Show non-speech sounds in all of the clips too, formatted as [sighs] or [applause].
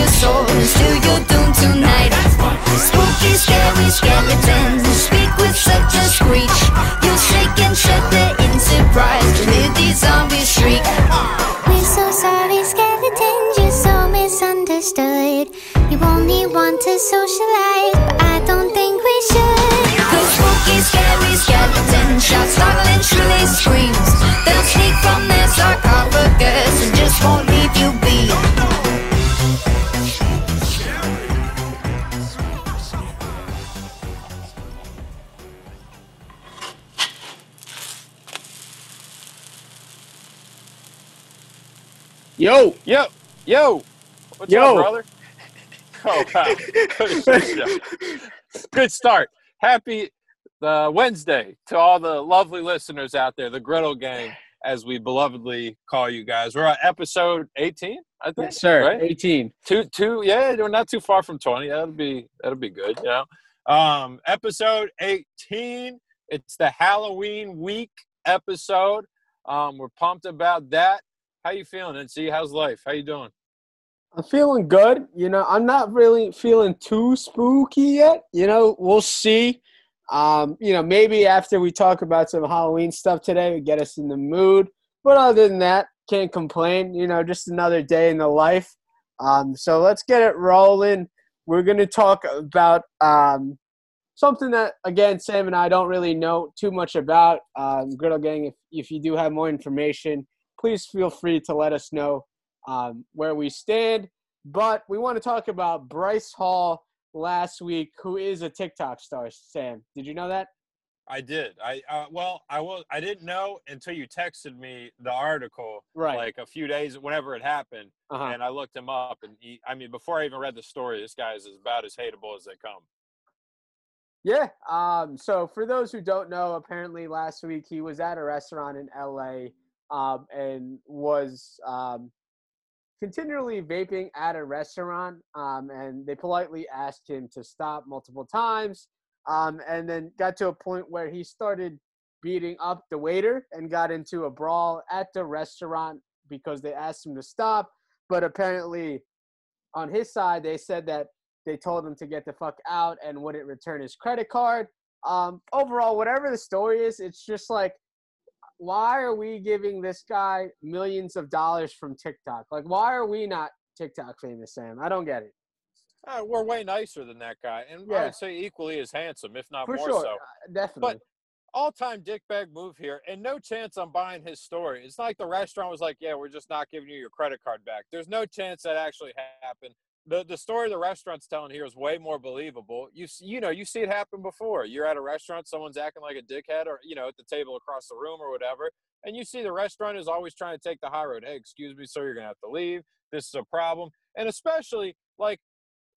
your soul till you're doomed tonight. Spooky, scary skeletons speak with such a screech. You'll shake and shudder in surprise to hear these zombies shriek. We're so sorry, skeletons, you're so misunderstood. You only want to socialize, but I don't think we should. Cause spooky, scary skeletons shout startling shrilly screams. They'll Yo, Yo, yo, what's Yo. up, brother? [laughs] Oh wow, good start. Happy uh, Wednesday to all the lovely listeners out there, the Griddle Gang, as we belovedly call you guys. We're on episode 18, I think. yes, sir. Right? 18. Two, two. Yeah, we're not too far from 20. That'll be that'll be good. You know, um, episode 18. It's the Halloween week episode. Um, we're pumped about that. How you feeling, NC? How's life? How you doing? I'm feeling good. You know, I'm not really feeling too spooky yet. You know, we'll see. Um, you know, maybe after we talk about some Halloween stuff today, get us in the mood. But other than that, can't complain. You know, just another day in the life. Um, so let's get it rolling. We're gonna talk about um, something that, again, Sam and I don't really know too much about. Um, Griddle Gang, if if you do have more information, please feel free to let us know um, where we stand. But we want to talk about Bryce Hall last week, who is a TikTok star. Sam, did you know that? I did. I uh, well, I was. I didn't know until you texted me the article, Right. like a few days, whenever it happened, Uh-huh. and I looked him up. And he, I mean, before I even read the story, this guy is about as hateable as they come. Yeah. Um, so for those who don't know, apparently last week he was at a restaurant in LA um, and was um, continually vaping at a restaurant. Um, and they politely asked him to stop multiple times. Um, and then got to a point where he started beating up the waiter and got into a brawl at the restaurant because they asked him to stop. But apparently, on his side, they said that they told him to get the fuck out and wouldn't return his credit card. Um, overall, whatever the story is, it's just like, why are we giving this guy millions of dollars from TikTok? Like, why are we not TikTok famous, Sam? I don't get it. Uh, we're way nicer than that guy, and I would say equally as handsome, if not For more sure, so. uh, definitely. But all-time dickbag move here, and no chance I'm buying his story. It's like the restaurant was like, "Yeah, we're just not giving you your credit card back." There's no chance that actually happened. The the story the restaurant's telling here is way more believable. You you know you see it happen before. You're at a restaurant, someone's acting like a dickhead, or you know at the table across the room or whatever, and you see the restaurant is always trying to take the high road. Hey, excuse me, sir, you're gonna have to leave. This is a problem, and especially like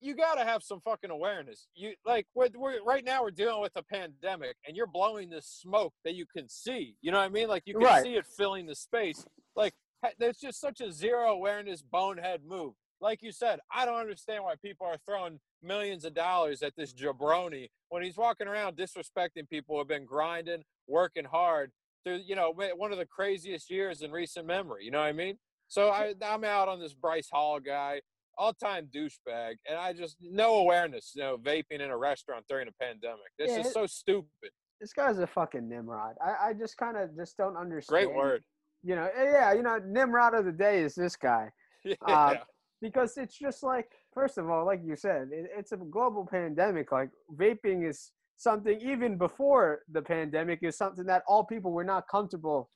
you got to have some fucking awareness. You like we're, we're right now we're dealing with a pandemic, and you're blowing this smoke that you can see. You know what I mean? Like you can Right. see it filling the space. Like there's just such a zero awareness bonehead move. Like you said, I don't understand why people are throwing millions of dollars at this jabroni when he's walking around disrespecting people who have been grinding, working hard through, you know, one of the craziest years in recent memory. You know what I mean? So I, I'm out on this Bryce Hall guy all-time douchebag, and I just no awareness, you know, vaping in a restaurant during a pandemic. This Yeah, is so stupid. this guy's a fucking Nimrod. I, I just kind of just don't understand. Great word. You know, eh, yeah, you know, Nimrod of the day is this guy. [laughs] Yeah. Uh, because it's just like first of all like you said it, it's a global pandemic. Like vaping is something even before the pandemic is something that all people were not comfortable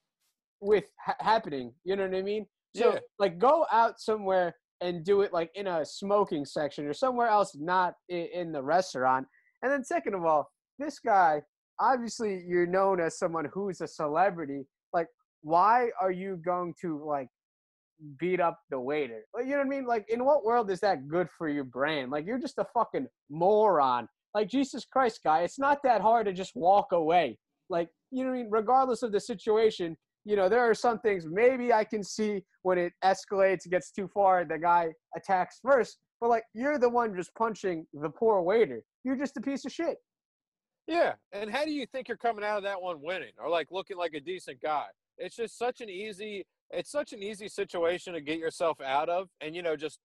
with ha- happening. You know what i mean? So Yeah. like go out somewhere and do it like in a smoking section or somewhere else not in, in the restaurant. And then second of all this guy obviously you're known as someone who's a celebrity. Like why are you going to like beat up the waiter. Like, you know what I mean? Like, in what world is that good for your brand? Like, you're just a fucking moron. Like, Jesus Christ, guy, it's not that hard to just walk away. Like, you know what I mean? Regardless of the situation, you know, there are some things maybe I can see when it escalates, gets too far, the guy attacks first. But, like, you're the one just punching the poor waiter. You're just a piece of shit. Yeah. And how do you think you're coming out of that one winning or like looking like a decent guy? It's just such an easy it's such an easy situation to get yourself out of, and you know, just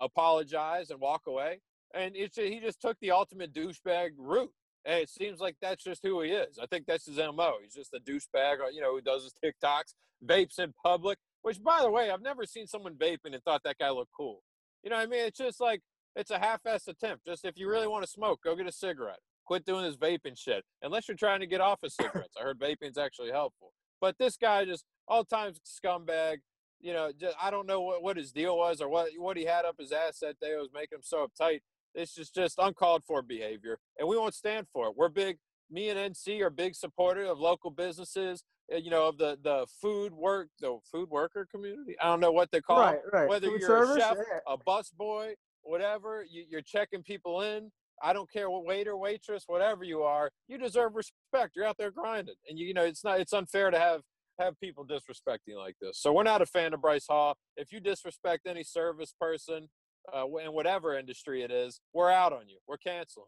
apologize and walk away. And it's he just took the ultimate douchebag route. And it seems like that's just who he is. I think that's his MO. He's just a douchebag, uh, you know, who does his TikToks, vapes in public, which, by the way, I've never seen someone vaping and thought that guy looked cool. You know what I mean? It's just like, it's a half ass attempt. Just if you really want to smoke, go get a cigarette. Quit doing this vaping shit. Unless you're trying to get off of cigarettes. I heard vaping's actually helpful. But this guy just all times scumbag. You know, just, I don't know what, what his deal was or what what he had up his ass that day was making him so uptight. It's just just uncalled for behavior, and we won't stand for it. We're big. Me and NC are big supporter of local businesses. uh, You know, of the the food work, the food worker community. I don't know what they call right, it. right. Whether Food you're service? a chef, Yeah. a bus boy, whatever, you, you're checking people in. I don't care what waiter, waitress, whatever you are. You deserve respect. You're out there grinding, and you, you know it's not. It's unfair to have have people disrespecting like this. So we're not a fan of Bryce Hall. If you disrespect any service person uh, in whatever industry it is, we're out on you. We're canceling.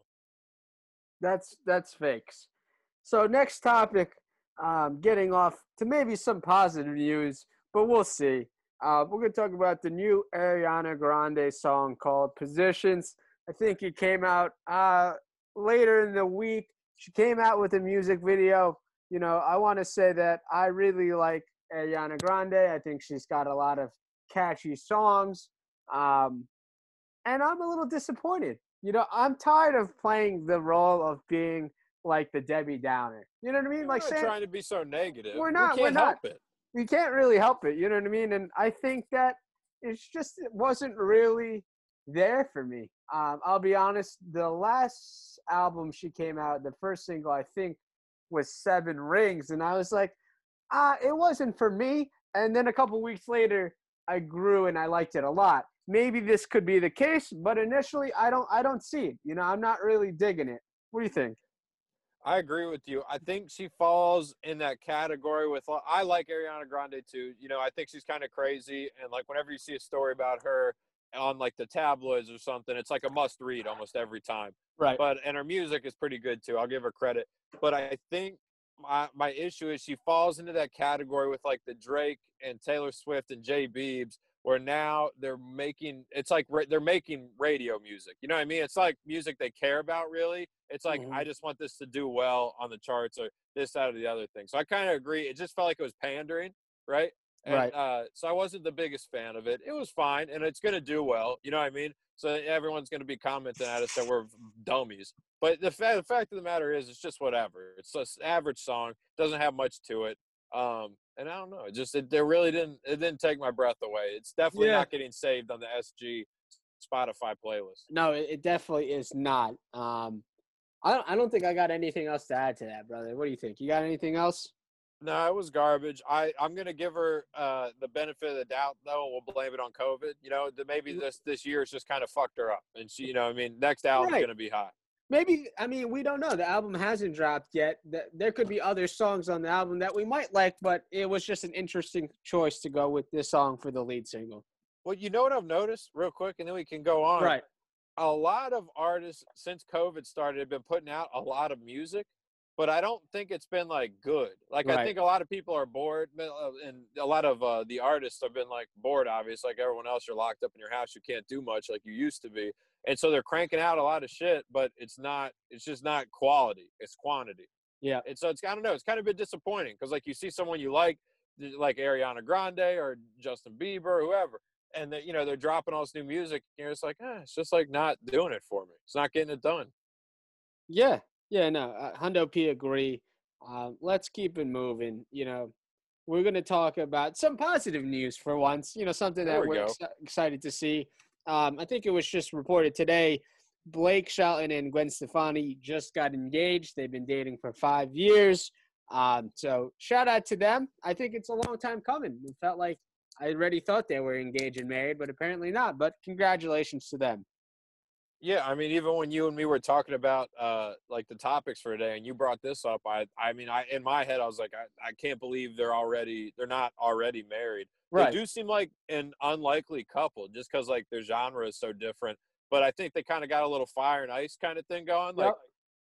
That's that's fakes. So next topic, um, getting off to maybe some positive news, but we'll see. Uh, we're gonna talk about the new Ariana Grande song called "Positions." I think it came out uh, later in the week. She came out with a music video. You know, I want to say that I really like Ariana Grande. I think she's got a lot of catchy songs, um, and I'm a little disappointed. You know, I'm tired of playing the role of being like the Debbie Downer. You know what I mean? We're Like saying trying to be so negative. We're not- We we're can't not. help it. you can't really help it. You know what I mean? And I think that it's just it wasn't really there for me. Um, I'll be honest. The last album she came out, the first single I think was Seven Rings, and I was like, ah, it wasn't for me. And then a couple weeks later, I grew and I liked it a lot. Maybe this could be the case, but initially, I don't. I don't see it. You know, I'm not really digging it. What do you think? I agree with you. I think she falls in that category with. I like Ariana Grande too. You know, I think she's kind of crazy, and like whenever you see a story about her on like the tabloids or something, it's like a must read almost every time. Right. But and her music is pretty good too. I'll give her credit. But I think my my issue is she falls into that category with like the Drake and Taylor Swift and Jay Biebs, where now they're making it's like they're making radio music. You know what I mean? It's like music they care about really. It's like Mhm. I just want this to do well on the charts or this out of the other thing. So I kind of agree. It just felt like it was pandering, right? And, Right. Uh, so I wasn't the biggest fan of it. It was fine, and it's going to do well. You know what I mean? So everyone's going to be commenting at us that we're dummies. But the, fa- the fact of the matter is, it's just whatever. It's just an average song. Doesn't have much to it. Um, and I don't know. It just it, it really didn't it didn't take my breath away. It's definitely Yeah. not getting saved on the SG Spotify playlist. No, it, it definitely is not. Um, I don't, I don't think I got anything else to add to that, brother. What do you think? You got anything else? No, it was garbage. I I'm gonna give her uh, the benefit of the doubt, though. We'll blame it on COVID. You know, that maybe this this year's just kind of fucked her up, and she, you know, I mean, next album's Right. gonna be hot. Maybe I mean we don't know. The album hasn't dropped yet. There could be other songs on the album that we might like, but it was just an interesting choice to go with this song for the lead single. Well, you know what I've noticed, real quick, and then we can go on. Right. A lot of artists since COVID started have been putting out a lot of music, but I don't think it's been like good. Like I think a lot of people are bored, uh, and a lot of uh, the artists have been like bored. Obviously, like everyone else, you're locked up in your house. You can't do much like you used to be, and so they're cranking out a lot of shit, but it's not. It's just not quality. It's quantity. Yeah. And so it's I don't know. It's kind of been disappointing because like you see someone you like, like Ariana Grande or Justin Bieber, or whoever, and they, you know they're dropping all this new music. And you're just like, eh, it's just like not doing it for me. It's not getting it done. Yeah. Yeah. No. Uh, Hundo P agree. Um, let's keep it moving. You know, we're going to talk about some positive news for once. You know, something There that we we're go. exci- excited to see. Um, I think it was just reported today. Blake Shelton and Gwen Stefani just got engaged. They've been dating for five years. Um, so shout out to them. I think it's a long time coming. It felt like I already thought they were engaged and married, but apparently not. But congratulations to them. Yeah, I mean, even when you and me were talking about uh, like the topics for today, and you brought this up, I, I mean, I in my head, I was like, I, I can't believe they're already, they're not already married. They do seem like an unlikely couple, just because like their genre is so different. But I think they kind of got a little fire and ice kind of thing going, like Yep.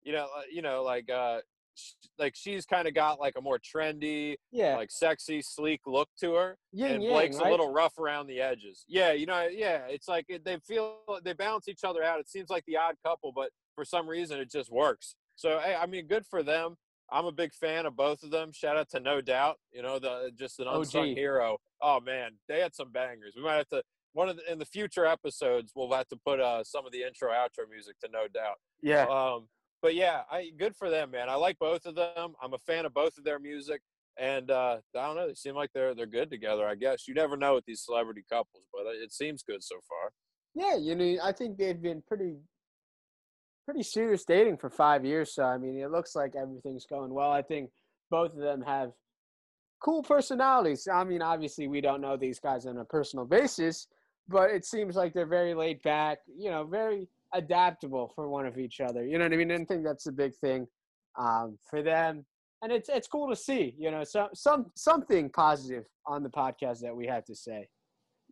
you know, uh, you know, like uh, like she's kind of got like a more trendy, Yeah, like sexy, sleek look to her, yin and yang, Blake's right? a little rough around the edges. Yeah, you know, yeah, it's like they feel they balance each other out. It seems like the odd couple, but for some reason it just works. So hey, I mean, good for them. I'm a big fan of both of them. Shout out to No Doubt, you know, the just an unsung OG. hero. Oh man, they had some bangers. We might have to one of the, in the future episodes we'll have to put uh, some of the intro outro music to No Doubt. yeah, Um, but yeah, I good for them, man. I like both of them. I'm a fan of both of their music, and uh, I don't know. They seem like they're they're good together. I guess you never know with these celebrity couples, but it seems good so far. yeah. You know, I think they've been pretty, pretty serious dating for five years. So I mean, it looks like everything's going well. I think both of them have cool personalities. I mean, obviously, we don't know these guys on a personal basis, but it seems like they're very laid back. You know, very adaptable for one of each other. You know what I mean? And I think that's a big thing um, for them. And it's it's cool to see, you know, some some something positive on the podcast that we have to say.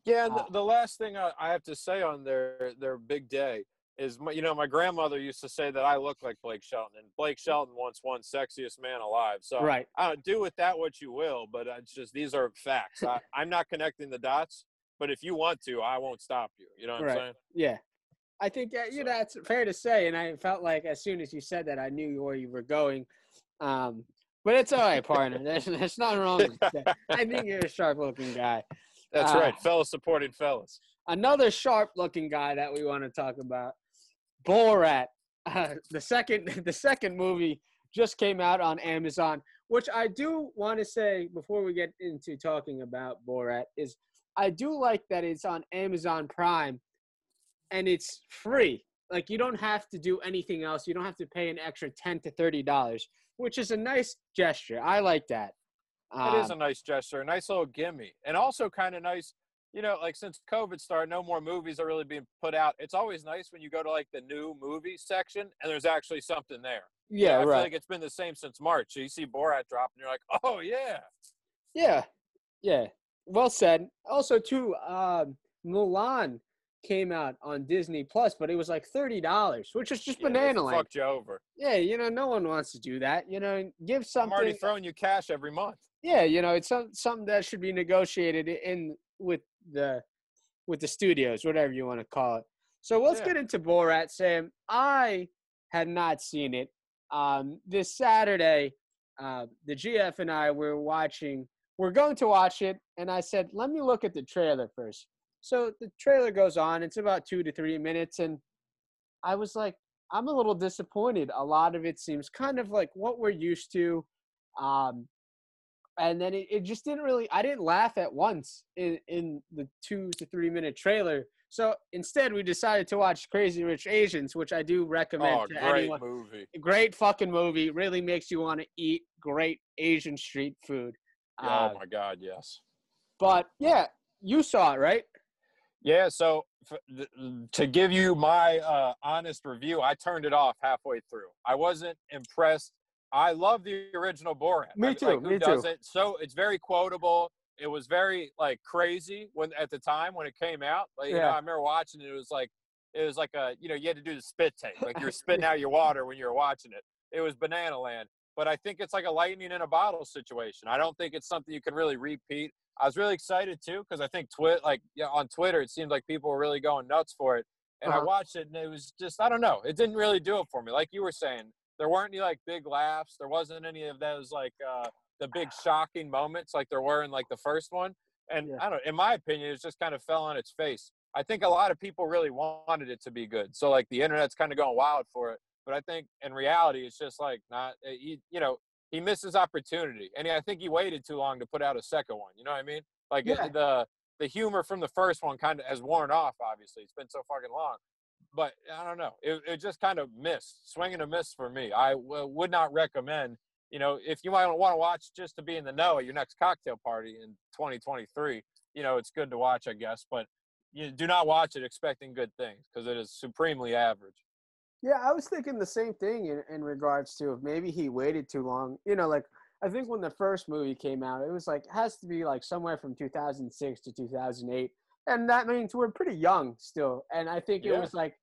Yeah, and Uh, the, the last thing I, I have to say on their their big day is, my, you know, my grandmother used to say that I look like Blake Shelton, and Blake Shelton once won sexiest man alive. So Right. I don't do with that what you will, but it's just these are facts. I, [laughs] I'm not connecting the dots, but if you want to, I won't stop you. You know what Right. I'm saying? Yeah. I think that, you know that's fair to say, and I felt like as soon as you said that, I knew where you were going. Um, but it's all right, partner. [laughs] There's, there's nothing wrong with that. I think you're a sharp-looking guy. That's Uh, right, fellas supporting fellas. Another sharp-looking guy that we want to talk about, Borat. Uh, the second, [laughs] the second movie just came out on Amazon, which I do want to say before we get into talking about Borat is I do like that it's on Amazon Prime and it's free. Like you don't have to do anything else. You don't have to pay an extra ten to thirty dollars, which is a nice gesture. I like that. It is Um, a nice gesture, a nice little gimme, and also kind of nice. You know, like since COVID started, no more movies are really being put out. It's always nice when you go to like the new movie section and there's actually something there. You know, yeah, I feel right. like it's been the same since March. So you see Borat drop, and you're like, [laughs] oh yeah, Yeah, yeah. Well said. Also, too, um, Mulan came out on Disney Plus, but it was like thirty dollars, which is just Yeah, banana land. Fucked you over. Yeah, you know, no one wants to do that. You know, give something. I'm already throwing you cash every month. Yeah, you know, it's some, something that should be negotiated in with the with the studios, whatever you want to call it. So let's Yeah. get into Borat, Sam. I had not seen it. Um, this Saturday, uh, the GF and I were watching. We're going to watch it, and I said, "Let me look at the trailer first. So the trailer goes on. It's about two to three minutes, and I was like, I'm a little disappointed. A lot of it seems kind of like what we're used to. Um, and then it, it just didn't really i didn't laugh at once in, in the two to three minute trailer so instead we decided to watch crazy rich asians which i do recommend Oh, to great anyone movie. great fucking movie really makes you want to eat great asian street food oh my God, yes. but yeah you saw it right Yeah, so f- th- to give you my uh, honest review, I turned it off halfway through. I wasn't impressed. I love the original Borat. Me too, Like, who me too. doesn't? So it's very quotable. It was very like crazy when at the time when it came out. Like, you know, Yeah. I remember watching it. It was like it was like a you know you had to do the spit take, like you're [laughs] spitting out your water when you were watching it. It was banana land. But I think it's like a lightning in a bottle situation. I don't think it's something you can really repeat. I was really excited too because I think twit like yeah, on Twitter it seemed like people were really going nuts for it, and I Uh-huh. watched it and it was just I don't know it didn't really do it for me. Like you were saying, there weren't any like big laughs. There wasn't any of those like uh, the big shocking moments like there were in like the first one. And Yeah. I don't. In my opinion, it just kind of fell on its face. I think a lot of people really wanted it to be good. So like the internet's kind of going wild for it. But I think in reality, it's just like not. uh, He, you know, he misses opportunity, and I think he waited too long to put out a second one. You know what I mean? Like Yeah. the the humor from the first one kind of has worn off. Obviously, it's been so fucking long. But I don't know. It, it just kind of missed, swing and a miss for me. I w- would not recommend. You know, if you might want to watch just to be in the know at your next cocktail party in 2023, you know, it's good to watch, I guess. But you do not watch it expecting good things because it is supremely average. Yeah, I was thinking the same thing in, in regards to if maybe he waited too long. You know, like I think when the first movie came out, it was like has to be like somewhere from 2006 to 2008, and that means we're pretty young still. And I think it Yeah. was like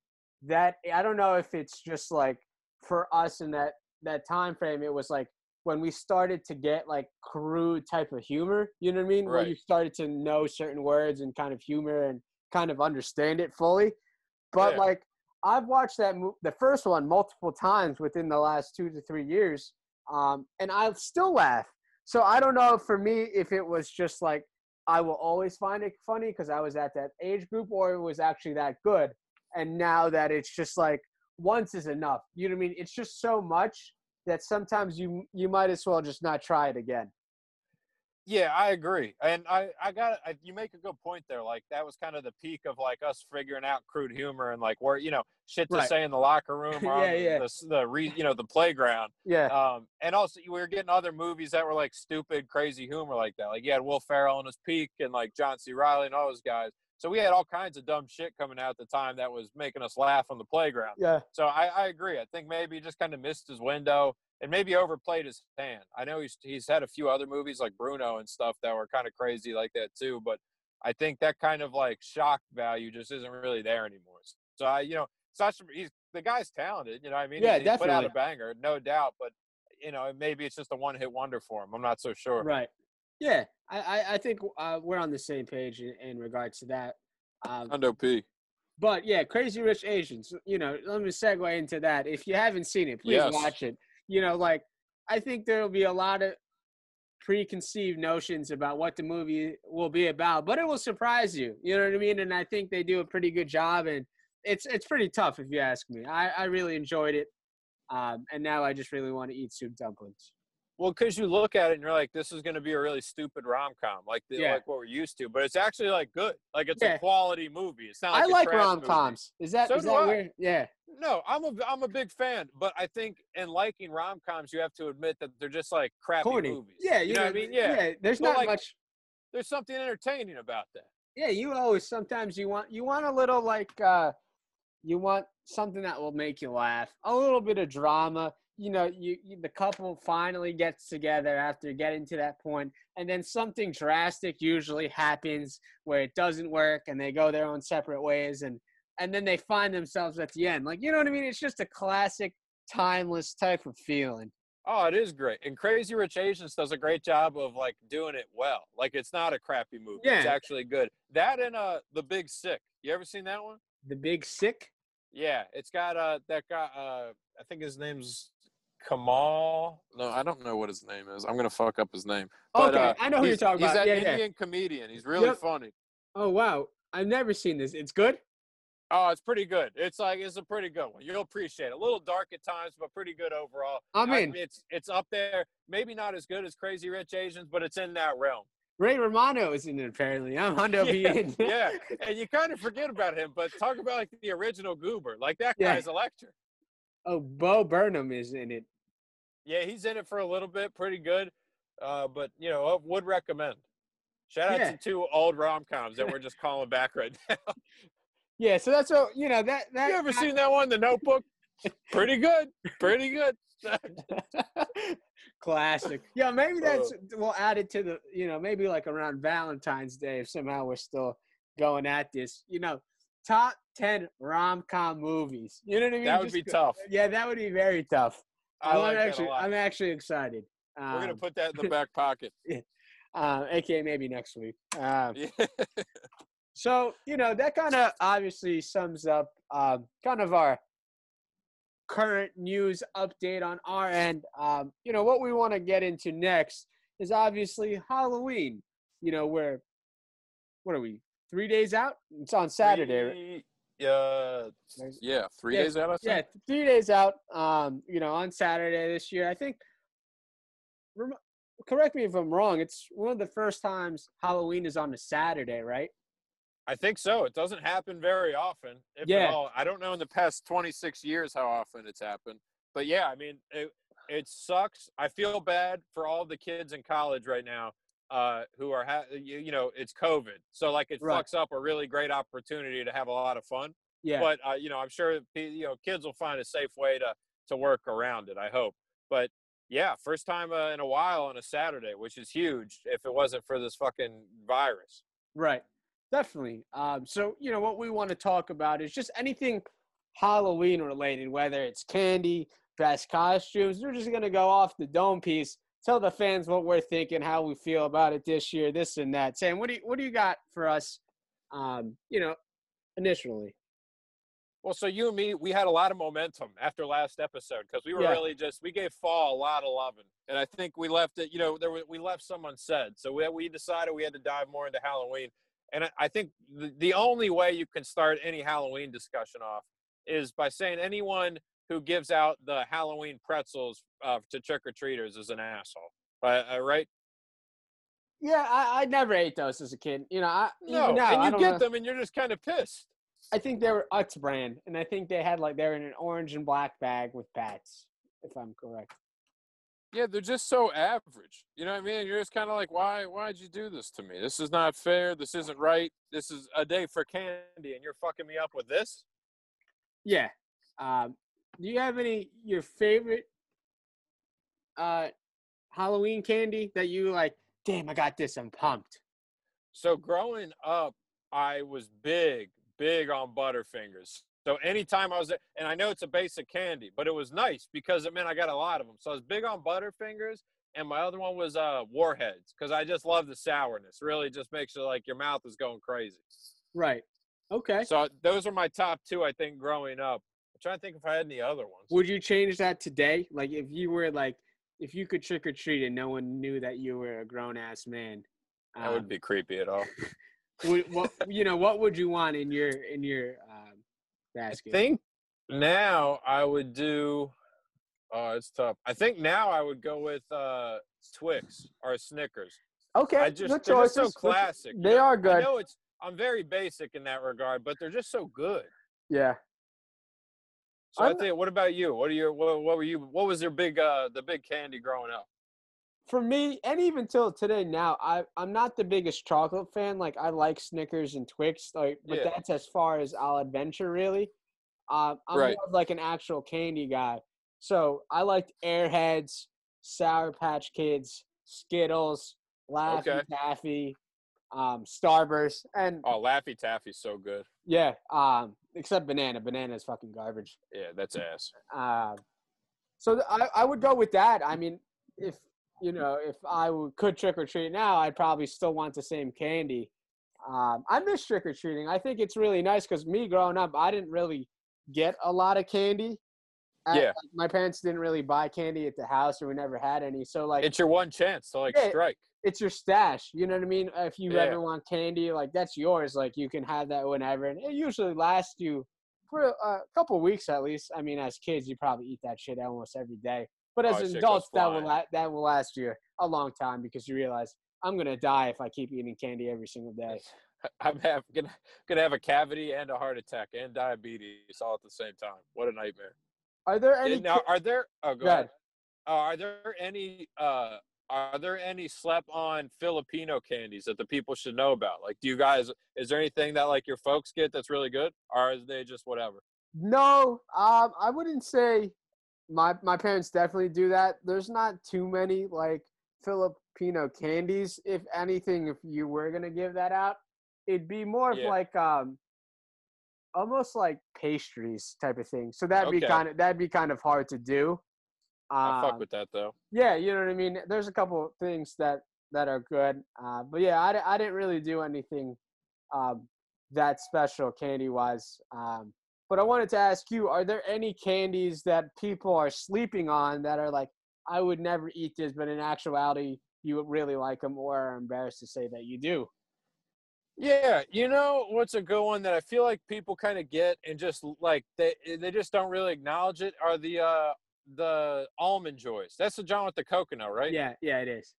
that. I don't know if it's just like for us in that that time frame, it was like when we started to get like crude type of humor. You know what I mean? Where you started to know certain words and kind of humor and kind of understand it fully. But Yeah. like I've watched that mo- the first one multiple times within the last two to three years, um, and I still laugh. So I don't know for me if it was just like I will always find it funny because I was at that age group, or it was actually that good. And now that it's just like once is enough. You know what I mean? It's just so much that sometimes you you might as well just not try it again. Yeah, I agree, and I I got I, you make a good point there. Like that was kind of the peak of like us figuring out crude humor and like where you know shit to Right. say in the locker [laughs] room or on Yeah, yeah. the the re, you know the playground. Yeah, Um, and also we were getting other movies that were like stupid, crazy humor like that. Like you had Will Ferrell in his peak and like John C. Reilly and all those guys. So we had all kinds of dumb shit coming out at the time that was making us laugh on the playground. yeah, So I, I agree. I think maybe he just kind of missed his window and maybe overplayed his hand. I know he's he's had a few other movies like Bruno and stuff that were kind of crazy like that too, but I think that kind of like shock value just isn't really there anymore. So I, you know, Sacha, he's the guy's talented. You know, what I mean, Yeah, He's- he's put out a banger, no doubt. But you know, maybe it's just a one hit wonder for him. I'm not so sure. right. Yeah, I I, I think uh, we're on the same page in, in regards to that. Um, Hundo P. But yeah, Crazy Rich Asians. You know, let me segue into that. If you haven't seen it, please Yes. watch it. You know, like I think there will be a lot of preconceived notions about what the movie will be about, but it will surprise you. You know what I mean? And I think they do a pretty good job. And it's it's pretty tough if you ask me. I I really enjoyed it. Um, and now I just really want to eat soup dumplings. Well, because you look at it and you're like, this is going to be a really stupid rom com, like the, Yeah. like what we're used to. But it's actually like good. Like it's Yeah. a quality movie. It's not. Like I like rom coms. Is that So is that weird? Yeah. No, I'm a I'm a big fan, but I think in liking rom coms, you have to admit that they're just like crappy Corny. movies. Yeah, you, know, what I mean. Yeah, yeah. There's But, not like, much there's something entertaining about that. yeah you always sometimes you want you want a little like uh you want something that will make you laugh a little bit of drama you know you, you the couple finally gets together after getting to that point and then something drastic usually happens where it doesn't work and they go their own separate ways and and then they find themselves at the end like you know what i mean it's just a classic timeless type of feeling Oh, it is great, and Crazy Rich Asians does a great job of like doing it well. Like it's not a crappy movie; yeah. it's actually good. That and uh, The Big Sick. You ever seen that one? the big sick Yeah, it's got uh that guy. Uh, I think his name's Kamal. No, I don't know what his name is. I'm gonna fuck up his name. But, okay uh, i know who you're talking he's about He's an yeah yeah Indian comedian. He's really Yep. funny. oh wow i've never seen this it's good Oh, it's pretty good. It's like it's a pretty good one. You'll appreciate it. A little dark at times, but pretty good overall. i'm I- in it's it's up there. Maybe not as good as Crazy Rich Asians, but it's in that realm. Ray Romano is in it apparently. I'm [laughs] Hundo B. yeah, in. yeah, and you kind of forget about him, but talk about like the original Goober. Like that Yeah. guy's electric. Oh, Bo Burnham is in it. Yeah, he's in it for a little bit, pretty good. Uh, but you know, I would recommend. Shout out Yeah. to two old rom coms that we're just calling back right [laughs] now. Yeah, so that's what you know that that. you ever seen that one, The Notebook? Pretty good, pretty good. [laughs] Classic. Yeah, maybe that's we'll add it to the you know maybe like around Valentine's Day if somehow we're still going at this. You know, top ten rom com movies. You know what I mean? that would Just be go- tough. Yeah, that would be very tough. I I'm like actually. I'm actually excited. Um, We're gonna put that in the [laughs] back pocket. [laughs] uh, aka maybe next week. Um, Yeah. [laughs] So, you know, that kind of obviously sums up um, kind of our current news update on our end. Um, you know, what we want to get into next is obviously Halloween. You know, we're, what are we, three days out? It's on Saturday. Three, uh, yeah, three Yeah, days out. I think. Yeah, three days out. Um, you know, on Saturday this year. I think. Rem- correct me if I'm wrong. It's one of the first times Halloween is on a Saturday, right? I think so. It doesn't happen very often, if Yeah. at all. I don't know in the past 26 years how often it's happened, but yeah, I mean, it, it sucks. I feel bad for all the kids in college right now uh, who are, ha- you, you know, it's COVID, so like it Right. fucks up a really great opportunity to have a lot of fun. Yeah. But uh, you know, I'm sure you know kids will find a safe way to to work around it. I hope. But yeah, first time uh, in a while on a Saturday, which is huge. If it wasn't for this fucking virus. Right. Definitely. Um, so, you know, what we want to talk about is just anything Halloween related, whether it's candy, best costumes. We're just gonna go off the dome piece, tell the fans what we're thinking, how we feel about it this year, this and that. Sam, what do you what do you got for us? Um, you know, initially. Well, so you and me, we had a lot of momentum after last episode because we were Yeah. really just we gave fall a lot of loving, and I think we left it. You know, there were, we left some unsaid, so we we decided we had to dive more into Halloween. And I, I think the, the only way you can start any Halloween discussion off is by saying anyone who gives out the Halloween pretzels uh, to trick or treaters is an asshole. Uh, uh, right? Yeah, I, I never ate those as a kid. You know, I, No, even now, and you get know- them, and you're just kind of pissed. I think they were Utz brand, and I think they had like they were in an orange and black bag with bats, if I'm correct. Yeah, they're just so average. You know what I mean? You're just kind of like, why? Why'd you do this to me? This is not fair. This isn't right. This is a day for candy, and you're fucking me up with this. Yeah. Um, do you have any your favorite uh Halloween candy that you like? Damn, I got this. I'm pumped. So growing up, I was big, big on Butterfingers. So anytime I was and I know it's a basic candy, but it was nice because it meant I got a lot of them. So I was big on Butterfingers, and my other one was uh, Warheads because I just love the sourness. Really, just makes it like your mouth is going crazy. Right. Okay. So those are my top two, I think, growing up. I'm trying to think if I had any other ones. Would you change that today? Like if you were like if you could trick or treat and no one knew that you were a grown ass man. that um, would be creepy at all. [laughs] would, what you know what would you want in your in your um, I basket? think now I would do. Oh, it's tough. I think now I would go with uh, Twix or Snickers. okay, I just good they're just so choices. Good- classic. you They know? are I good. know it's. I'm very basic in that regard, but they're just so good. Yeah. So I I'm- think. What about you? What are your? What, what were you? What was your big? uh The big candy growing up? For me, and even till today now, I I'm not the biggest chocolate fan. Like I like Snickers and Twix, like, but Yeah. that's as far as I'll adventure really. Um, I'm Right. more of like an actual candy guy. So I liked Airheads, Sour Patch Kids, Skittles, Laffy Okay. Taffy, um, Starburst, and Oh, Laffy Taffy's so good. yeah, um, except banana. Banana is fucking garbage. Yeah, that's ass. Um, so th- I, I would go with that. I mean, if you know, if I could trick or treat now, I'd probably still want the same candy. Um, I miss trick or treating. I think it's really nice because me growing up, I didn't really get a lot of candy. At- Yeah. like, my parents didn't really buy candy at the house, or we never had any. So like, It's your one chance to like Yeah. strike. it's your stash. You know what I mean? If you Yeah. ever want candy, like that's yours. Like you can have that whenever, and it usually lasts you for a, couple weeks at least. I mean, as kids, you probably eat that shit almost every day. But Oh, as goes adults, that will la- that will last you a long time because you realize I'm gonna die if I keep eating candy every single day. [laughs] I'm have, gonna gonna have a cavity and a heart attack and diabetes all at the same time. What a nightmare. Are there any? now, are there? Oh, go Go ahead. Uh, are there any? Uh, are there any slept-on Filipino candies that the people should know about? Like, do you guys? Is there anything that like your folks get that's really good, or are they just whatever? No, um, I wouldn't say my my parents definitely do that. There's not too many like Filipino candies. If anything, if you were gonna give that out, it'd be more of like um almost like pastries type of thing. So that'd be kind of that'd be kind of hard to do. I fuck Um, with that though. yeah, you know what I mean. There's a couple things that that are good, uh, but yeah, I, I didn't really do anything um, that special candy wise. Um, but I wanted to ask you: Are there any candies that people are sleeping on that are like, I would never eat this, but in actuality, you would really like them, or are embarrassed to say that you do? Yeah, you know what's a good one that I feel like people kind of get and just like they they just don't really acknowledge it are the uh the almond joys. That's the John with the coconut, right? Yeah, yeah, it is.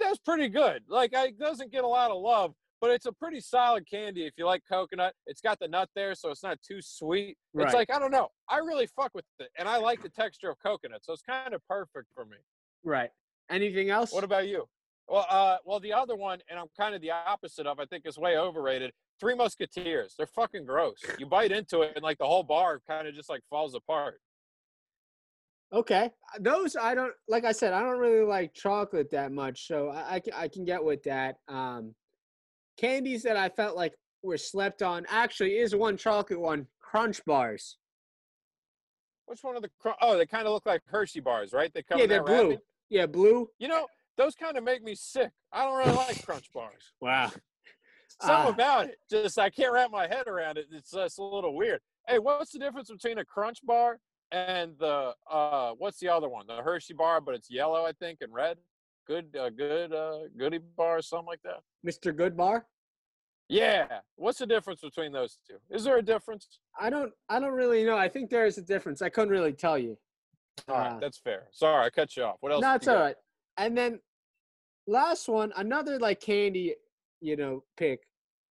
that's pretty good. Like, I- it doesn't get a lot of love, but it's a pretty solid candy if you like coconut. It's got the nut there, so it's not too sweet. Right. It's like I don't know. I really fuck with it, and I like the texture of coconut, so it's kind of perfect for me. Right. Anything else? What about you? Well, uh, well, the other one, and I'm kind of the opposite of. I think is way overrated. Three Musketeers. They're fucking gross. You bite into it, and like the whole bar kind of just like falls apart. Okay, uh, those I don't like. I said I don't really like chocolate that much, so I, I can I can get with that. Um, candies that I felt like were slept on actually is one chocolate one, Crunch bars. Which one of the? Oh, they kind of look like Hershey bars, right? They come Yeah, they're blue. wrapping. Yeah, blue. You know, those kind of make me sick. I don't really like Crunch bars. [laughs] Wow. Something Ah. about it, just I can't wrap my head around it. It's just a little weird. Hey, what's the difference between a Crunch bar and the uh, what's the other one? The Hershey bar, but it's yellow, I think, and red. Good, uh, good, uh, goody bar, or something like that. Mr. Goodbar. Yeah. What's the difference between those two? Is there a difference? I don't. I don't really know. I think there is a difference. I couldn't really tell you. All right, Uh, that's fair. Sorry, I cut you off. What else? No, it's all right. got? right. And then last one, another like candy, you know, pick.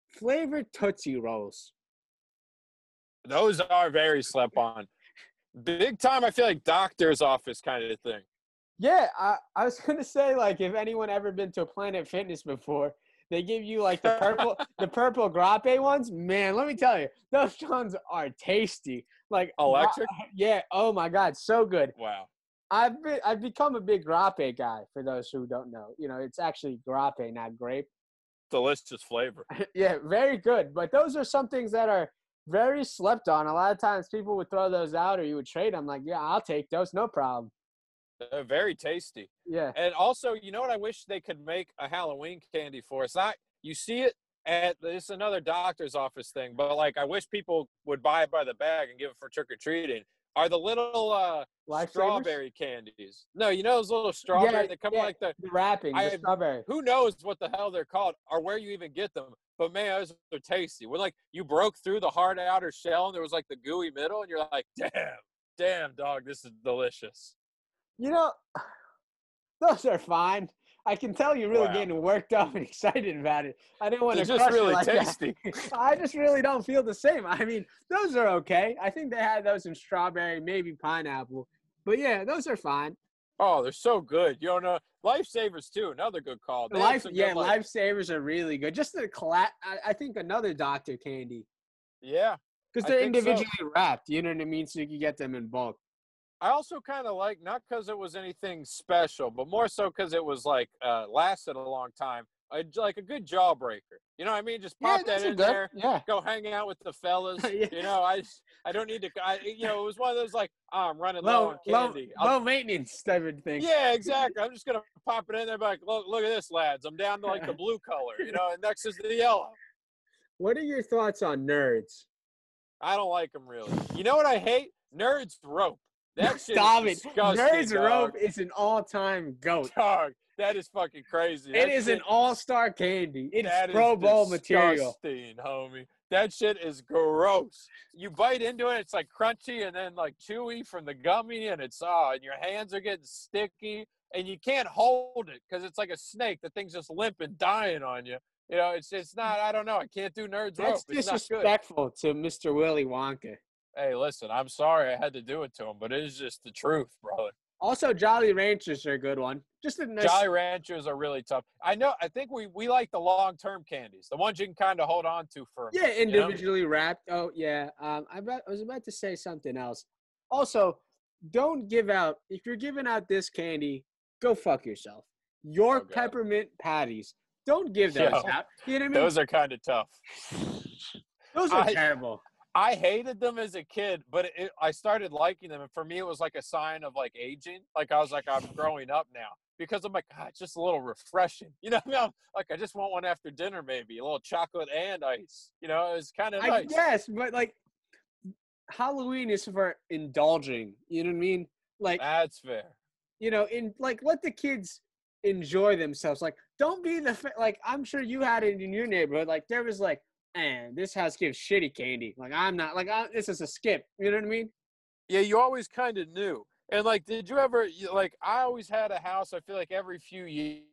Flavored Tootsie Rolls. Those are very slept on. Big time. I feel like doctor's office kind of thing. Yeah, I, I was [laughs] gonna say like if anyone ever been to Planet Fitness before, they give you like the purple [laughs] the purple grape ones. Man, let me tell you, those [laughs] ones are tasty. Like Electric? Yeah. Oh my God, so good. Wow. I've been I've become a big grape guy. For those who don't know, you know, it's actually grape, not grape. Delicious flavor. [laughs] yeah, very good. But those are some things that are very slept on. A lot of times people would throw those out or you would trade them. Like, yeah, I'll take those, no problem. They're very tasty. Yeah. And also, you know what I wish they could make a Halloween candy for? It's not you see it at this another doctor's office thing, but like I wish people would buy it by the bag and give it for trick or treating. Are the little uh strawberry candies? No, you know those little strawberry they come yeah. like the The wrapping, the strawberry. who knows what the hell they're called or where you even get them. But man, those are tasty. When like you broke through the hard outer shell and there was like the gooey middle, and you're like, damn, damn, dog, this is delicious. You know, [sighs] those are fine. I can tell you're really Wow. getting worked up and [laughs] excited about it. I didn't want They're to just really like that. tasty. [laughs] [laughs] I just really don't feel the same. I mean, those are okay. I think they had those in strawberry, maybe pineapple. But yeah, those are fine. Oh, they're so good. You don't know. Lifesavers too, another good call. They Life, some yeah, good, like- lifesavers are really good. Just the colla- I, I think another Dr. Candy Yeah. because they're think so. individually wrapped. You know what I mean? So you can get them in bulk. I also kind of like not because it was anything special, but more so because it was like uh, lasted a long time. A, like a good jawbreaker. You know what I mean? Just pop those that in good. there. Yeah. Go hang out with the [laughs] fellas. Yeah. You know, I I don't need to. I, you know, it was one of those like oh, I'm running low, Low, on candy. I'll- low maintenance type of thing. [laughs] yeah, exactly. I'm just gonna pop it in there. Like, look, look at this, lads. I'm down to like the [laughs] blue color. You know, and next is the yellow. What are your thoughts on nerds? I don't like them really. You know what I hate? Nerds rope. That [laughs] shit Stop is it. Nerds. Rope is an all-time goat. Dog, that is fucking crazy. It is That is an all-star candy. It's that is Pro Bowl material. disgusting, homie. That shit is gross. You bite into it, it's like crunchy and then like chewy from the gummy, and it's ah, and your hands are getting sticky, and you can't hold it because it's like a snake. The thing's just limp and dying on you. You know, it's it's not. I don't know. I can't do nerds rope. That's good. disrespectful to Mr. Willy Wonka. Hey, listen, I'm sorry I had to do it to him, but it is just the truth, [laughs] brother. Also, Jolly Ranchers are a good one. Just a nice. Jolly Ranchers are really tough. I know. I think we we like the long term candies, the ones you can kind of hold on to for. yeah, minute, you know? individually wrapped. Oh yeah. Um, I, I was about to say something else. Also, don't give out if you're giving out this candy. Go fuck yourself. Your Oh, peppermint patties. Don't give [laughs] those Yo, out. You know what I mean? Those are kind of tough. Those are I- terrible. I hated them as a kid, but it, I started liking them, and for me, it was like a sign of like aging. Like I was like, I'm growing up now because I'm like, God, it's just a little refreshing. [laughs] You know, I mean? I'm- like I just want one after dinner, maybe a little chocolate and ice. You know, it's kind of I nice. guess, but like Halloween is for indulging. You know what I mean? Like That's fair. you know, in like let the kids enjoy themselves. Like don't be the like I'm sure you had it in your neighborhood. Like there was like, man, this house gives shitty candy. Like I'm not like I, this is a skip. You know what I mean? Yeah, you always kind of knew. And like, did you ever like? I always had a house. I feel like every few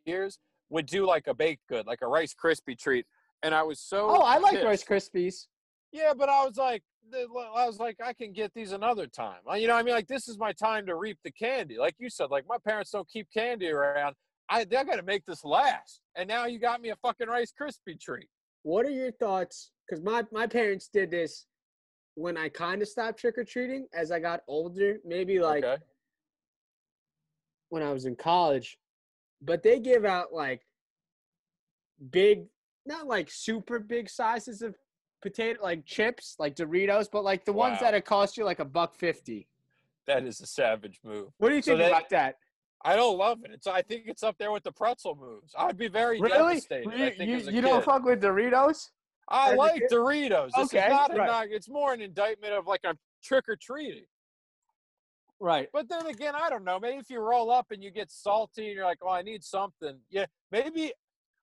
years would do like a baked good, like a Rice Krispie treat, and I was so. Oh, I like. Rice Krispies. Yeah, but I was like, I was like, I can get these another time. You know, what I mean, like this is my time to reap the candy. Like you said, like my parents don't keep candy around. I I got to make this last. And now you got me a fucking Rice Krispie treat. What are your thoughts? Because my my parents did this when I kind of stopped trick or treating as I got older. Maybe like okay. when I was in college, but they give out like big, not like super big sizes of potato, like chips, like Doritos, but like the ones that it cost you like a buck fifty. That is a savage move. What do you So think that- about that? I don't love it. It's I think it's up there with the pretzel moves. I'd be very Really? devastated. You, I think you, you don't fuck with Doritos? I as like? Doritos. This Okay, is not a right. It's more an indictment of like I'm trick or treating. Right. But then again, I don't know. Maybe if you roll up and you get salty and you're like, "Oh, I need something." Yeah, maybe.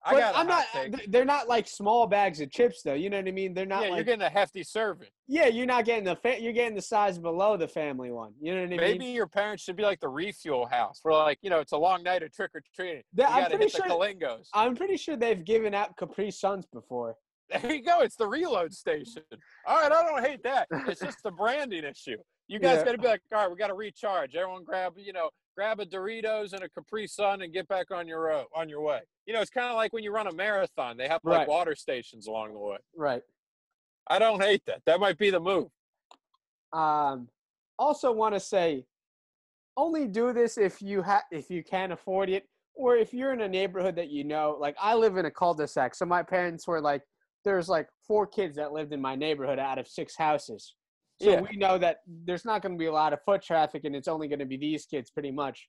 I got. I'm not. Take. They're not like small bags of chips, though. You know what I mean? They're not yeah, like. you're getting a hefty serving. yeah, you're not getting the. Fa- you're getting the size below the family one. You know what I mean? Maybe your parents should be like the refuel house, where like you know it's a long night of trick or treating. You I'm pretty hit the sure- Kalingos. I'm pretty sure they've given out Capri Suns before. There you go. It's the reload station. All right, I don't hate that. It's just a branding issue. You guys Yeah. got to be like, all right, we got to recharge. Everyone grab, you know, grab a Doritos and a Capri Sun and get back on your road, on your way. You know, it's kind of like when you run a marathon. They have like Right. water stations along the way. Right. I don't hate that. That might be the move. Um, also want to say, only do this if you ha- if you can afford it, or if you're in a neighborhood that you know. Like I live in a cul-de-sac, so my parents were like, there's like four kids that lived in my neighborhood out of six houses. So Yeah. we know that there's not going to be a lot of foot traffic, and it's only going to be these kids pretty much.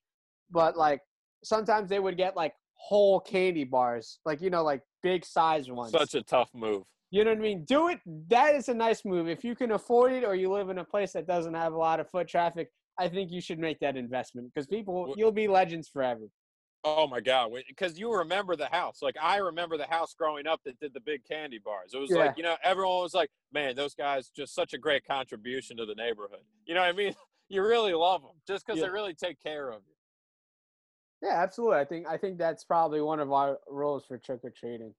But like sometimes they would get like whole candy bars, like you know, like big size ones. Such a tough move. You know what I mean? Do it. That is a nice move. If you can afford it or you live in a place that doesn't have a lot of foot traffic, I think you should make that investment because people, you'll be legends forever. Oh my God! Because you remember the house. Like I remember the house growing up that did the big candy bars. It was Yeah. like you know everyone was like, "Man, those guys just such a great contribution to the neighborhood." You know what I mean? [laughs] You really love them just because Yeah. they really take care of you. Yeah, absolutely. I think I think that's probably one of our rules for trick or treating.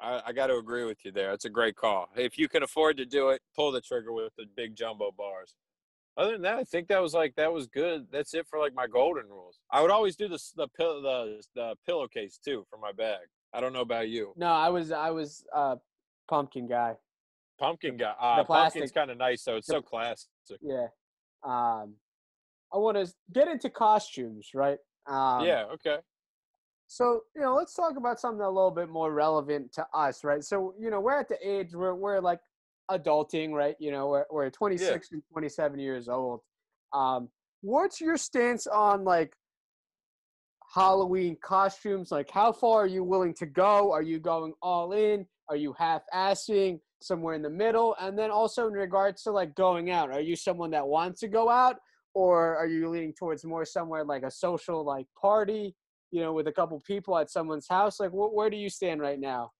I, I got to agree with you there. It's a great call. If you can afford to do it, pull the trigger with the big jumbo bars. Other than that, I think that was like that was good. That's it for like my golden rules. I would always do the the pill the the pillowcase too for my bag. I don't know about you. No, I was I was uh pumpkin guy. Pumpkin guy. Uh, pumpkin's plastic- kind of nice though. It's the- so classic. Yeah. Um, I want to get into costumes, right? Um, yeah. Okay. So, you know, let's talk about something a little bit more relevant to us, right? So, you know, we're at the age where we're like adulting, right? You know, we're, we're 26 and 27 years old. Um, what's your stance on like Halloween costumes? Like, how far are you willing to go? Are you going all in? Are you half assing somewhere in the middle? And then also in regards to like going out, are you someone that wants to go out or are you leaning towards more somewhere like a social like party? you know, with a couple people at someone's house? Like, wh- where do you stand right now?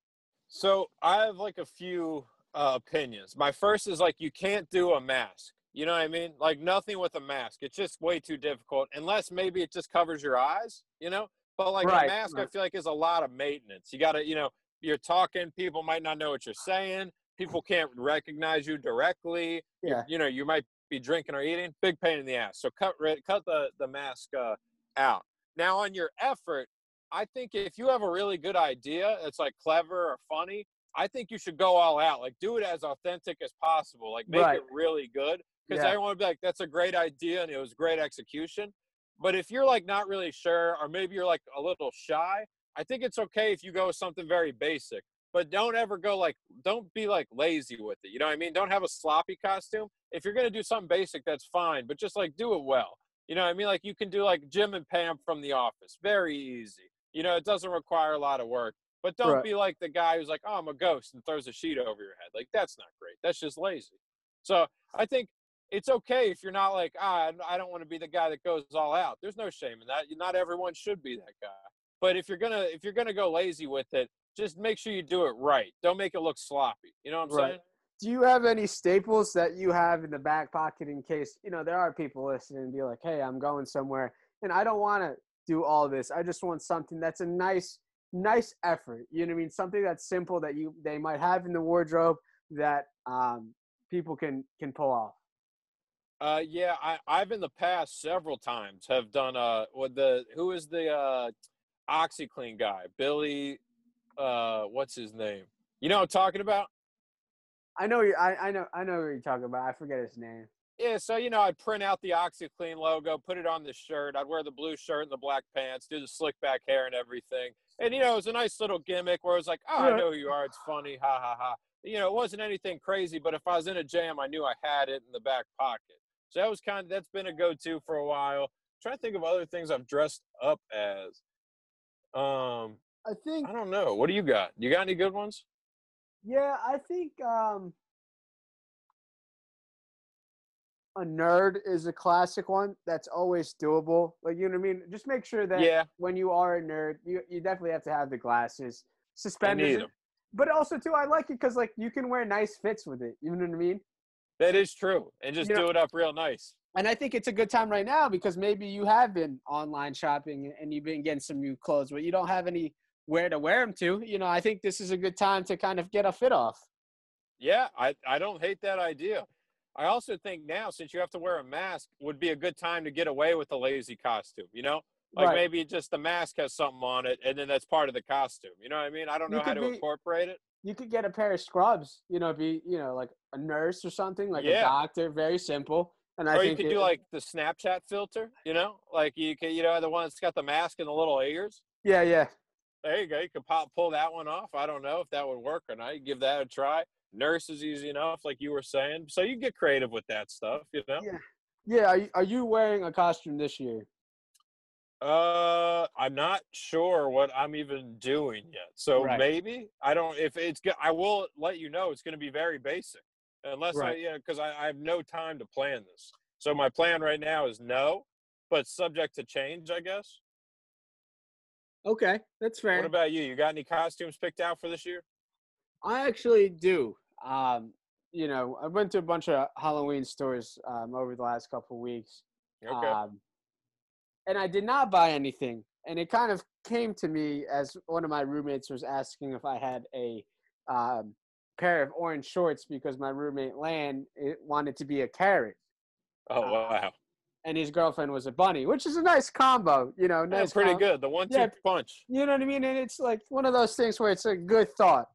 So I have like a few uh, opinions. My first is like you can't do a mask. You know what I mean? Like nothing with a mask. It's just way too difficult unless maybe it just covers your eyes, you know? But like Right, a mask I feel like is a lot of maintenance. You got to, you know, you're talking, people might not know what you're saying. People can't recognize you directly. Yeah. You know, you might be drinking or eating. Big pain in the ass. So cut cut the the mask uh, out. Now on your effort, I think if you have a really good idea, it's like clever or funny, I think you should go all out. Like do it as authentic as possible. Like make Right. it really good. Because Yeah. everyone would be like, that's a great idea and it was great execution. But if you're like not really sure, or maybe you're like a little shy, I think it's okay if you go with something very basic. But don't ever go like, don't be like lazy with it. You know what I mean? Don't have a sloppy costume. If you're gonna do something basic, that's fine. But just like do it well. You know what I mean? Like you can do like Jim and Pam from The Office. Very easy. You know, it doesn't require a lot of work. But don't Right. be like the guy who's like, oh, I'm a ghost and throws a sheet over your head. Like that's not great. That's just lazy. So I think it's okay if you're not like, ah, I don't want to be the guy that goes all out. There's no shame in that. Not everyone should be that guy. But if you're gonna if you're gonna go lazy with it, just make sure you do it right. Don't make it look sloppy. You know what I'm Right. saying? Do you have any staples that you have in the back pocket in case, you know, there are people listening and be like, hey, I'm going somewhere and I don't want to do all this. I just want something that's a nice, nice effort. You know what I mean? Something that's simple that you they might have in the wardrobe that um, people can can pull off. Uh, yeah, I, I've in the past several times have done uh with the who is the uh OxiClean guy, Billy, uh, what's his name? You know what I'm talking about? I know you. I, I know. I know what you're talking about. I forget his name. Yeah, so you know, I'd print out the OxiClean logo, put it on the shirt. I'd wear the blue shirt and the black pants, do the slick back hair and everything. And you know, it was a nice little gimmick where it was like, "Oh, I know who you are. It's funny, ha ha ha." You know, it wasn't anything crazy, but if I was in a jam, I knew I had it in the back pocket. So that was kind of that's been a go-to for a while. trying to think of other things I've dressed up as. Um, I think I don't know. What do you got? You got any good ones? Yeah, I think um, a nerd is a classic one that's always doable. Like you know what I mean? Just make sure that Yeah. when you are a nerd, you you definitely have to have the glasses, I suspenders. But also too, I like it because like you can wear nice fits with it. You know what I mean? That is true, and just You know- do it up real nice. And I think it's a good time right now because maybe you have been online shopping and you've been getting some new clothes, but you don't have any where to wear them to. You know, I think this is a good time to kind of get a fit off. Yeah, I, I don't hate that idea. I also think now, since you have to wear a mask, would be a good time to get away with the lazy costume. You know, like Right. maybe just the mask has something on it, and then that's part of the costume. You know what I mean? I don't know how to be- incorporate it. you could get a pair of scrubs, you know, be you know like a nurse or something, like a doctor, very simple. And I or you could it- do like the Snapchat filter. You know, like you can, you know, the one that's got the mask and the little ears. yeah, yeah, There you go. You could pop pull that one off. I don't know if that would work or not. You give that a try. Nurse is easy enough, like you were saying. So you get creative with that stuff. You know. Yeah. yeah. Are you, are you wearing a costume this year? Uh, I'm not sure what I'm even doing yet. So Right. maybe I don't. If it's good, I will let you know. It's going to be very basic, unless I, Right. yeah, because I, I have no time to plan this. So my plan right now is no, but subject to change, I guess. Okay, that's fair. What about you? You got any costumes picked out for this year? I actually do. Um, you know, I went to a bunch of Halloween stores um, over the last couple of weeks. Okay. Um, and I did not buy anything. And it kind of came to me as one of my roommates was asking if I had a um, pair of orange shorts because my roommate Lan it wanted to be a carrot oh uh, wow, and his girlfriend was a bunny, which is a nice combo. You know, yeah, pretty good. The one-two Yeah. punch. You know what I mean? And it's like one of those things where it's a good thought.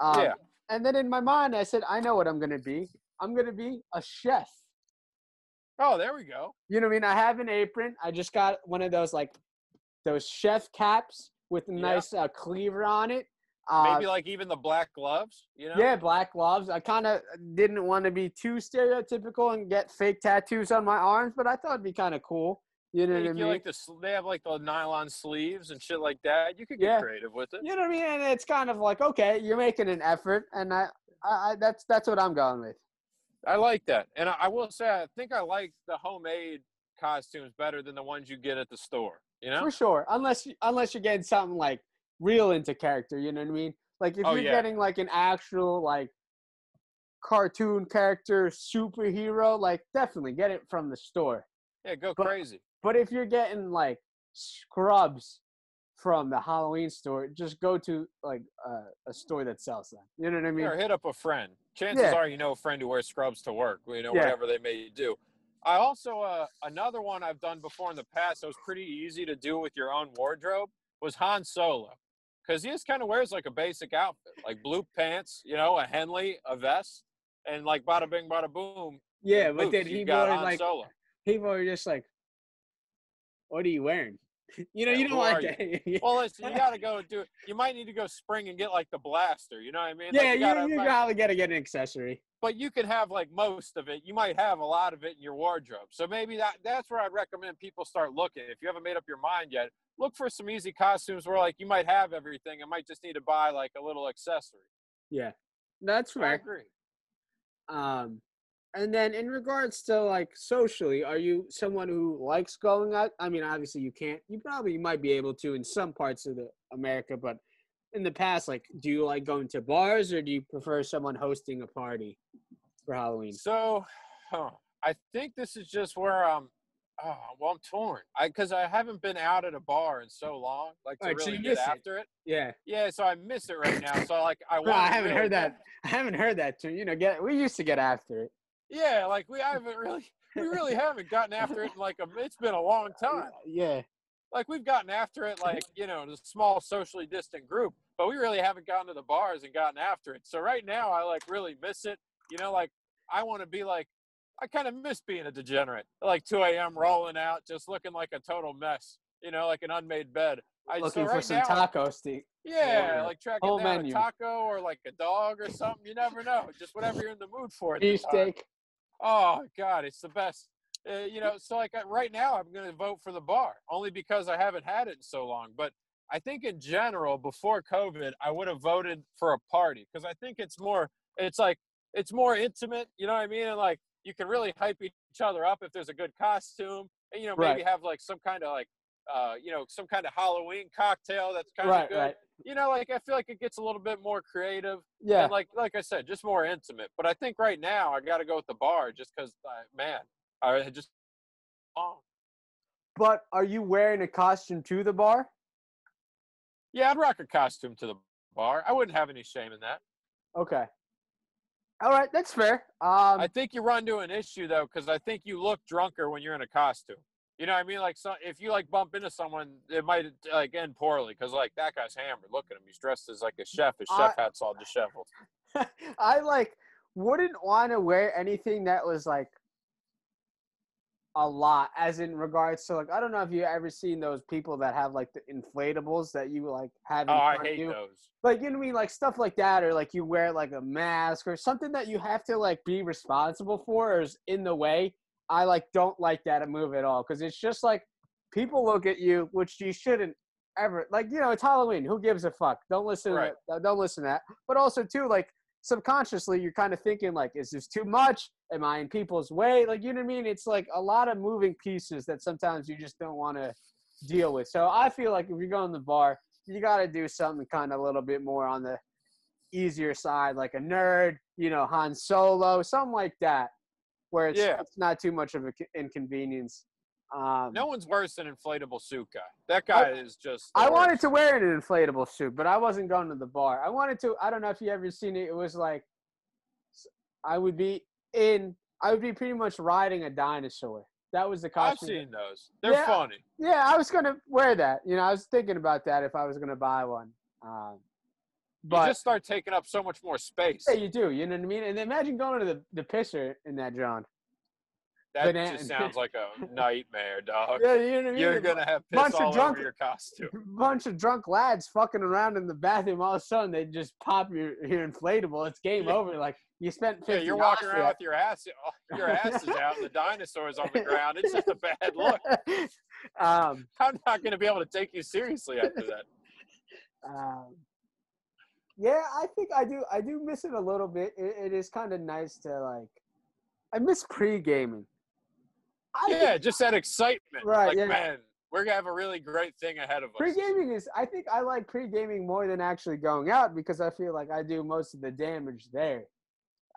Um, Yeah. And then in my mind, I said, I know what I'm going to be. I'm going to be a chef. Oh, there we go. You know what I mean? I have an apron. I just got one of those like those chef caps with a Yeah. nice uh, cleaver on it. Uh, Maybe like even the black gloves. You know. yeah, black gloves. I kind of didn't want to be too stereotypical and get fake tattoos on my arms, but I thought it'd be kind of cool. You know Yeah, what I mean? like the they have like the nylon sleeves and shit like that. You could get Yeah. creative with it. you know what I mean? And it's kind of like, okay, you're making an effort, and I, I, I that's that's what I'm going with. I like that, and I, I will say I think I like the homemade costumes better than the ones you get at the store. You know? For sure, unless you- unless you're getting something like real into character, you know what I mean? Like if Oh, you're yeah. getting like an actual like cartoon character superhero, like definitely get it from the store. Yeah, go But- crazy. But if you're getting like scrubs from the Halloween store, just go to like uh, a store that sells them. You know what I mean? or hit up a friend. Chances Yeah. are you know a friend who wears scrubs to work. You know Yeah. whatever they may do. I also uh, another one I've done before in the past. That was pretty easy to do with your own wardrobe. Was Han Solo, because he just kind of wears like a basic outfit, like blue pants, you know, a Henley, a vest, and like bada bing, bada boom. yeah, but then he Han like Solo. people are just like, "What are you wearing?" [laughs] You know, Yeah, you don't like that. [laughs] Well, listen, you got to go do. You might need to go spring and get like the blaster. You know what I mean? yeah, Like, you, gotta, you like- gotta gotta get an accessory. but you can have like most of it. You might have a lot of it in your wardrobe. So maybe that that's where I'd recommend people start looking. If you haven't made up your mind yet, look for some easy costumes where like you might have everything and might just need to buy like a little accessory. Yeah, that's I fair. agree. Um, and then in regards to like socially, are you someone who likes going out? I mean, obviously you can't. You probably might be able to in some parts of the America, but in the past, like, do you like going to bars or do you prefer someone hosting a party for Halloween? So, huh, I think this is just where I'm. Oh, well, I'm torn. I because I haven't been out at a bar in so long, like to Alright, so really you get it. after it. Yeah, Yeah, so I miss it right now. So like I, [laughs] Bro, I haven't really heard that. I haven't heard that too. You know, get we used to get after it. Yeah, like we haven't really, we really haven't gotten after it in like a. It's been a long time. Yeah, like we've gotten after it like you know the small socially distant group but we really haven't gotten to the bars and gotten after it so right now i like really miss it you know like i want to be like i kind of miss being a degenerate like 2 a.m rolling out just looking like a total mess you know like an unmade bed I, so looking for some now, tacos to yeah like tracking down menu. a taco or like a dog or something you never know just whatever you're in the mood for beefsteak. Oh God, it's the best. Uh, you know, so like uh, right now, I'm going to vote for the bar only because I haven't had it in so long. But I think in general, before COVID, I would have voted for a party because I think it's more, it's like, it's more intimate. You know what I mean? And like, you can really hype each other up if there's a good costume. And, you know, maybe Right. have like some kind of like, uh, you know, some kind of Halloween cocktail that's kind Right, of good. right. You know, like I feel like it gets a little bit more creative Yeah. and like like I said, just more intimate. But I think right now I got to go with the bar just because, uh, man, I just. Oh, But are you wearing a costume to the bar? yeah, I'd rock a costume to the bar. I wouldn't have any shame in that. Okay. All right, that's fair. Um, I think you run into an issue though, because I think you look drunker when you're in a costume. You know what I mean? Like, so if you like bump into someone, it might like end poorly because like that guy's hammered. Look at him; he's dressed as like a chef. His chef I- hat's all disheveled. [laughs] I like wouldn't want to wear anything that was like a lot, as in regards to like I don't know if you ever seen those people that have like the inflatables that you like have. In Oh, I front of hate you. those. Like you know what I mean, like stuff like that, or like you wear like a mask or something that you have to like be responsible for, or is in the way. I like don't like that move at all because it's just like people look at you, which you shouldn't ever like. You know, it's Halloween. Who gives a fuck? Don't listen. Right. To, that- don't listen to that. But also too, like subconsciously, you're kind of thinking like, is this too much? Am I in people's way? Like you know what I mean? It's like a lot of moving pieces that sometimes you just don't want to deal with. So I feel like if you're going to the bar, you got to do something kind of a little bit more on the easier side, like a nerd, you know, Han Solo, something like that, where it's, Yeah. it's not too much of an inconvenience. Um, No one's worse than inflatable suit guy. That guy is just. I wanted to wear an inflatable suit, but I wasn't going to the bar. I wanted to. I don't know if you ever seen it. It was like I would be in. I would be pretty much riding a dinosaur. That was the costume. I've seen those. They're Yeah. funny. Yeah, I was gonna wear that. You know, I was thinking about that if I was gonna buy one. Um, you but just start taking up so much more space. yeah, you do. You know what I mean? And imagine going to the the pisser in that John. that banana- just sounds like a [laughs] nightmare, dog. Yeah, you know what I mean. You're gonna have bunch piss of drunk- over your costume. [laughs] bunch of drunk lads fucking around in the bathroom. All of a sudden, they just pop your, your inflatable. It's game Yeah. over. Like you spent Yeah, you're walking around with your ass, [laughs] your ass is out, and the dinosaur's on the ground. It's just a bad look. um, I'm not gonna be able to take you seriously after that. um, yeah, I think I do. I do miss it a little bit. It, it is kind of nice to like. I miss pre gaming. Yeah, just that excitement. Right, Like, yeah. man, we're gonna have a really great thing ahead of us. Pre gaming is. I think I like pre gaming more than actually going out because I feel like I do most of the damage there.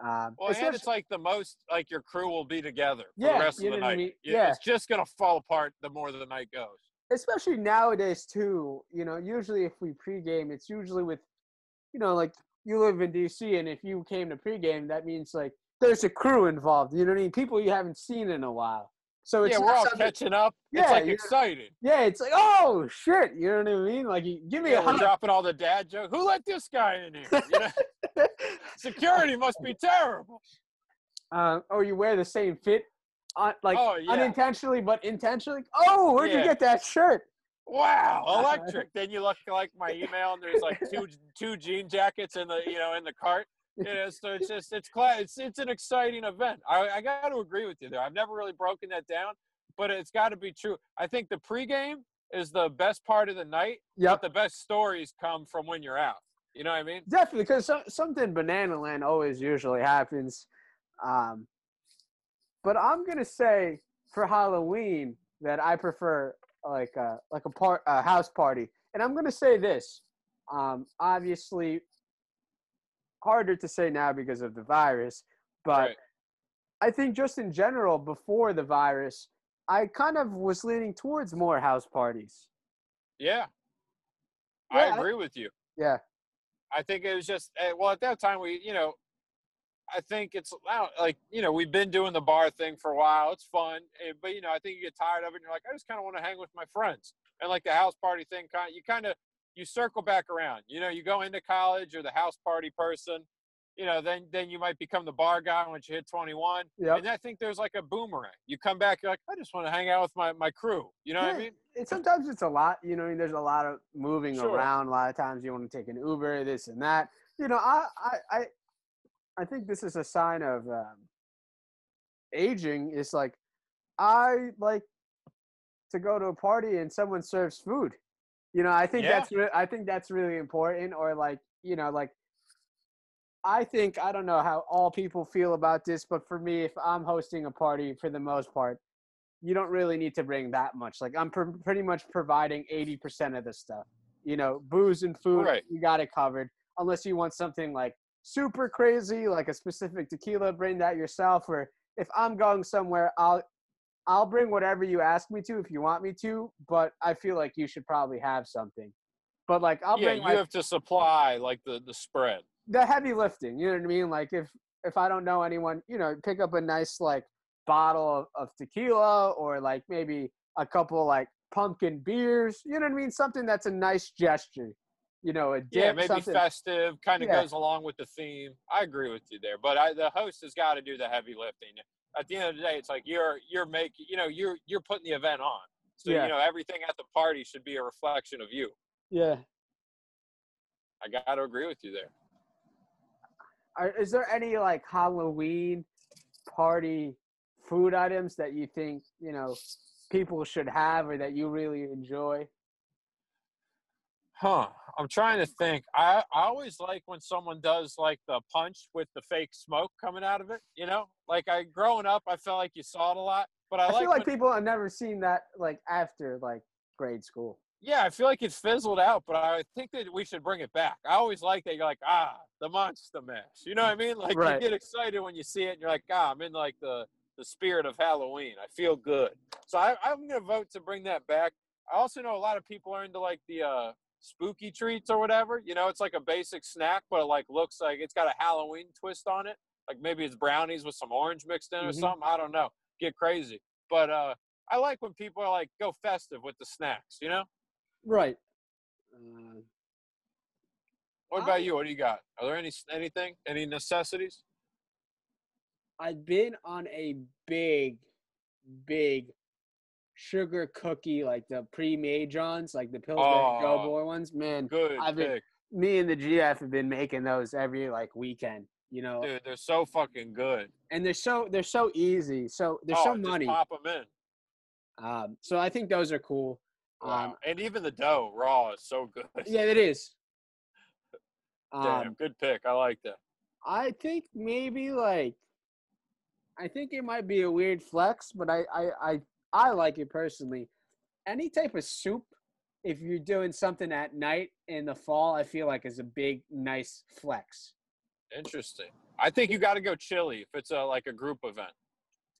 Um, Well, and it's like the most like your crew will be together for Yeah, the rest of the what I night. mean? Yeah. It's just gonna fall apart the more the night goes. especially nowadays too you know usually if we pregame it's usually with you know like you live in dc and if you came to pregame that means like there's a crew involved you know what i mean people you haven't seen in a while so it's yeah, we're all something- catching up. Yeah, it's like excited. yeah it's like oh shit you know what i mean like give me Yeah, a hug. dropping all the dad jokes. Who let this guy in here? You know, [laughs] security must be terrible. uh, or you wear the same fit uh, like oh yeah. unintentionally but intentionally oh where'd you get that shirt Wow, [laughs] electric. then you look like my email, and there's like two two jean jackets in the you know in the cart. [laughs] You know, so it's just it's cla It's it's an exciting event. I I got to agree with you there. I've never really broken that down, but it's got to be true. I think the pregame is the best part of the night. But the best stories come from when you're out. You know what I mean? Definitely, because so, something banana land always usually happens. Um, but I'm gonna say for Halloween that I prefer like a like a part a house party, and I'm gonna say this. Um, obviously, harder to say now because of the virus, but Right. I think just in general before the virus, I kind of was leaning towards more house parties. Yeah. Yeah, I I- agree with you. Yeah. I think it was just eh, well at that time we you know I think it's like you know we've been doing the bar thing for a while. It's fun, but you know I think you get tired of it. and You're like I just kind of want to hang with my friends and like the house party thing. Kind you kind of you circle back around. You know you go into college you're the house party person. You know then then you might become the bar guy once you hit 21. Yep. And I think there's like a boomerang. You come back you're like I just want to hang out with my my crew. You know what I mean? It, sometimes it's a lot, you know. There's a lot of moving Sure. around. A lot of times you want to take an Uber, this and that. You know, I, I, I, think this is a sign of um, aging. Is like I like to go to a party and someone serves food. You know, I think Yeah. that's re- I think that's really important. Or like, you know, like I think I don't know how all people feel about this, but for me, if I'm hosting a party, for the most part, you don't really need to bring that much. Like I'm pr- pretty much providing eighty percent of the stuff. You know, booze and food, Right. you got it covered. Unless you want something like super crazy, like a specific tequila, bring that yourself. Or if I'm going somewhere, I'll I'll bring whatever you ask me to if you want me to. But I feel like you should probably have something. But like I'll yeah, bring you like, have to supply like the the spread. the heavy lifting. You know what I mean? Like if if I don't know anyone, you know, pick up a nice like bottle of, of tequila or like maybe a couple like pumpkin beers. You know what I mean? Something that's a nice gesture. You know, a dip, Yeah, maybe something. festive, kind of Yeah. goes along with the theme. I agree with you there, but I, the host has got to do the heavy lifting. At the end of the day, it's like you're you're making, you know, you're you're putting the event on. So Yeah. you know, everything at the party should be a reflection of you. Yeah. I got to agree with you there. Are, is there any like Halloween party food items that you think you know people should have or that you really enjoy? Huh. I'm trying to think. I, I always like when someone does like the punch with the fake smoke coming out of it. You know, like I growing up, I felt like you saw it a lot. But I, I, like, feel like when- people have never seen that like after like grade school. yeah, I feel like it's fizzled out. But I think that we should bring it back. I always like that. You're like, ah, the monster mash. You know what I mean? Like Right. you get excited when you see it, and you're like, ah, I'm in like the the spirit of Halloween. I feel good. So I, I'm gonna vote to bring that back. I also know a lot of people are into like the uh, spooky treats or whatever. You know, it's like a basic snack, but it like looks like it's got a Halloween twist on it. Like maybe it's brownies with some orange mixed in or Mhm. something. I don't know. Get crazy. But uh, I like when people are like go festive with the snacks. You know. Right. Uh, What I- about you? What do you got? Are there any anything any necessities? I've been on a big, big sugar cookie, like the pre-made Johns, like the Pillsbury Oh. Doughboy ones. Man, Good I've been- pick, me and the GF have been making those every like weekend. You know, dude. They're so fucking good. and they're so they're so easy. So they're oh, so money. pop them in. Um, so I think those are cool. Wow. Um, and even the dough raw is so good. [laughs] yeah, it is. Damn, Um, good pick. I like that. I think maybe like, I think it might be a weird flex, but I I I, I like it personally. Any type of soup, if you're doing something at night in the fall, I feel like is a big nice flex. Interesting. I think you got to go chili if it's a like a group event.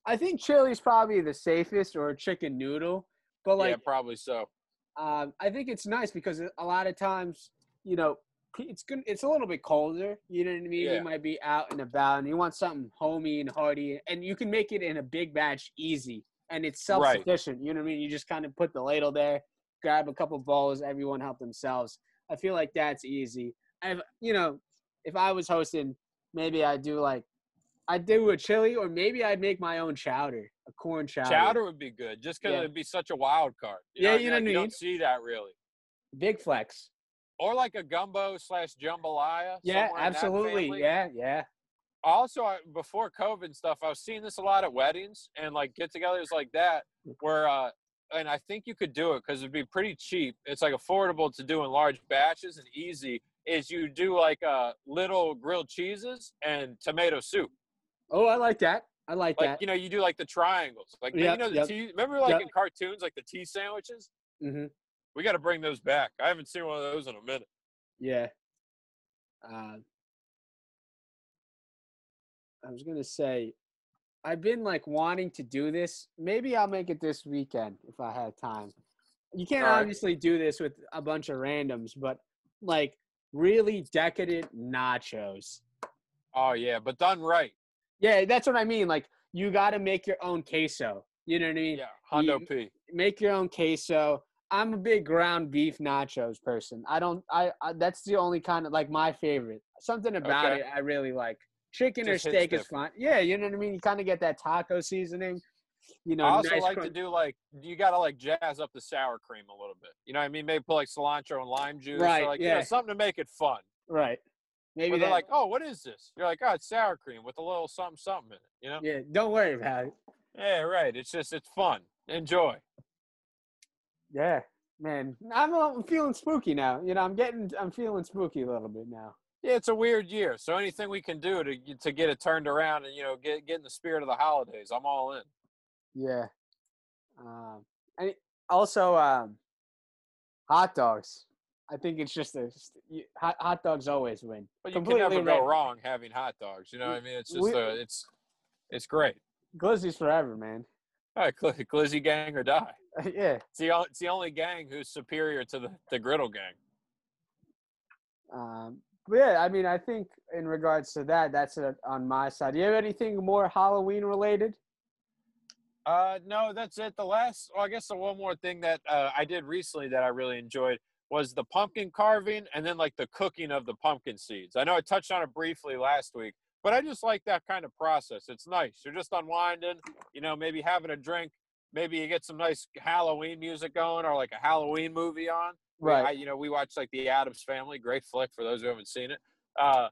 I think chili's probably the safest or a chicken noodle, but like yeah, probably so. um, I think it's nice because a lot of times, you know, it's good. It's a little bit colder. You know what I mean? Yeah. You might be out and about, and you want something homey and hearty, and you can make it in a big batch easy, and it's self-sufficient. You know what I mean? You just kind of put the ladle there, grab a couple bowls, everyone help themselves. I feel like that's easy. I've, you know, if I was hosting, maybe I'd do like, I'd do a chili, or maybe I'd make my own chowder, a corn chowder. Chowder would be good, just because Yeah. it'd be such a wild card. Yeah, what you know what I mean? don't see that really. big flex. Or like a gumbo slash jambalaya. Yeah, somewhere in that absolutely. Yeah, yeah. Also I, before covid and stuff i was seeing this a lot at weddings and like get-togethers like that where uh and i think you could do it because it'd be pretty cheap it's like affordable to do in large batches and easy is you do like uh little grilled cheeses and tomato soup Oh, I like that. I like, like that. you know you do like the triangles like you Yep, know the yep. tea remember like Yep. in cartoons like the tea sandwiches Mm-hmm. we got to bring those back i haven't seen one of those in a minute Yeah. Uh, I was gonna say, I've been like wanting to do this. Maybe I'll make it this weekend if I have time. You can't right. obviously do this with a bunch of randoms, but like really decadent nachos. oh yeah but done right Yeah, that's what I mean. Like you got to make your own queso. You know what I mean? yeah hondo You- p make your own queso. I'm a big ground beef nachos person. I don't. I, I that's the only kind of like my favorite. Something about Okay. it I really like. Chicken Just or steak is fine. Yeah, you know what I mean. You kind of get that taco seasoning. You know, I also nice like crunch- to do like you gotta like jazz up the sour cream a little bit. You know what I mean? Maybe put like cilantro and lime juice. Right, Or like you know, yeah. something to make it fun. right. Maybe they're like, oh, what is this? You're like, oh, it's sour cream with a little something something in it. You know? yeah. Don't worry about it. Yeah, right. It's just it's fun. Enjoy. Yeah, man. I'm, I'm feeling spooky now. You know, I'm getting, I'm feeling spooky a little bit now. Yeah, it's a weird year. So anything we can do to to get it turned around and you know get get in the spirit of the holidays, I'm all in. Yeah. Um, and also, um, hot dogs. I think it's just a you- hot, hot dogs always win. But you can Completely never go wrong having hot dogs. You know what I mean? It's just We- uh, it's it's great. Glizzy's forever, man. All right, Gl- Glizzy gang or die. [laughs] yeah. It's the it's the only gang who's superior to the the griddle gang. Um, yeah, I mean, I think in regards to that, that's it on my side. Do you have anything more Halloween related? Uh, no, that's it. The last, well, I guess the one more thing that uh, I did recently that I really enjoyed was the pumpkin carving and then like the cooking of the pumpkin seeds. I know I touched on it briefly last week, but I just like that kind of process. It's nice. You're just unwinding, you know, maybe having a drink. Maybe you get some nice Halloween music going or like a Halloween movie on. We- I, you know, we watched like the Addams Family, great flick for those who haven't seen it. Uh,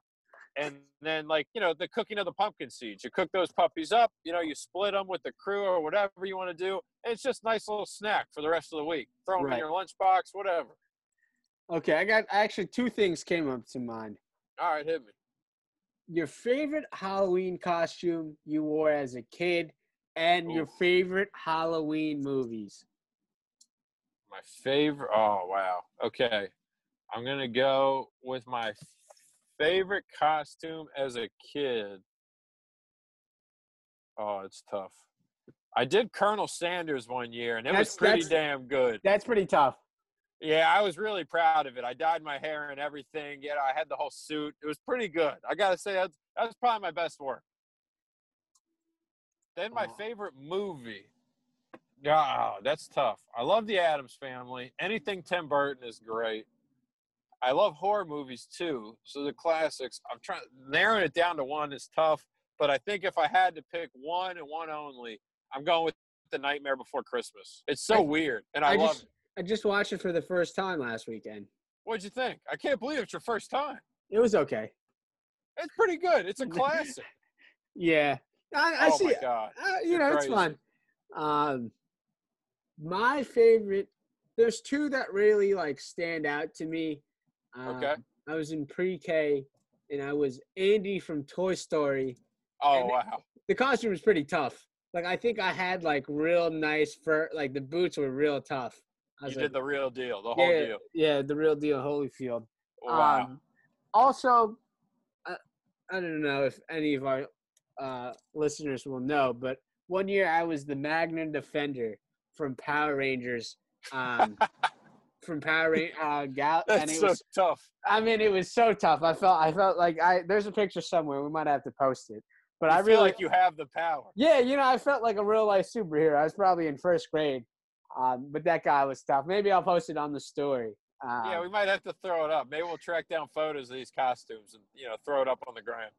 and then like you know the cooking of the pumpkin seeds. You cook those puppies up. You know, you split them with the crew or whatever you want to do. And it's just a nice little snack for the rest of the week. Throw them Right. in your lunchbox, whatever. Okay, I got actually two things came up to mind. All right, hit me. Your favorite Halloween costume you wore as a kid, and your favorite Halloween movies. My favorite. Oh wow. Okay, I'm gonna go with my favorite costume as a kid. Oh, it's tough. I did Colonel Sanders one year, and it That's- was pretty damn good. That's pretty tough. Yeah, I was really proud of it. I dyed my hair and everything. Yeah, I had the whole suit. It was pretty good. I gotta say that's that's probably my best work. Then my favorite movie. Yeah, that's tough. I love the Addams Family. Anything Tim Burton is great. I love horror movies too. So the classics. I'm trying narrowing it down to one is tough, but I think if I had to pick one and one only, I'm going with The Nightmare Before Christmas. It's so I- weird, and I, I love just it. I just watched it for the first time last weekend. What'd you think? I can't believe it's your first time. It was okay. It's pretty good. It's a [laughs] classic. Yeah, I, I oh see. my god. Uh, you You're know, it's fun. Um, my favorite. There's two that really like stand out to me. Okay. Um, I was in pre-K, and I was Andy from Toy Story. Oh wow. The costume was pretty tough. Like I think I had like real nice fur. Like the boots were real tough. I You was did the real deal, the whole yeah, deal. yeah, the real deal, Holyfield. Wow. Um, also, I, I don't know if any of our uh, listeners will know, but one year I was the Magna Defender from Power Rangers. Um, [laughs] from Power Rangers, uh, Gal, and That's it so was. tough. I mean, it was so tough. I felt. I felt like I. There's a picture somewhere. We might have to post it. But I I feel really like you have the power. yeah, you know, I felt like a real life superhero. I was probably in first grade, um, but that guy was tough. Maybe I'll post it on the story. Um, yeah, we might have to throw it up. Maybe we'll track down photos of these costumes and you know throw it up on the gram.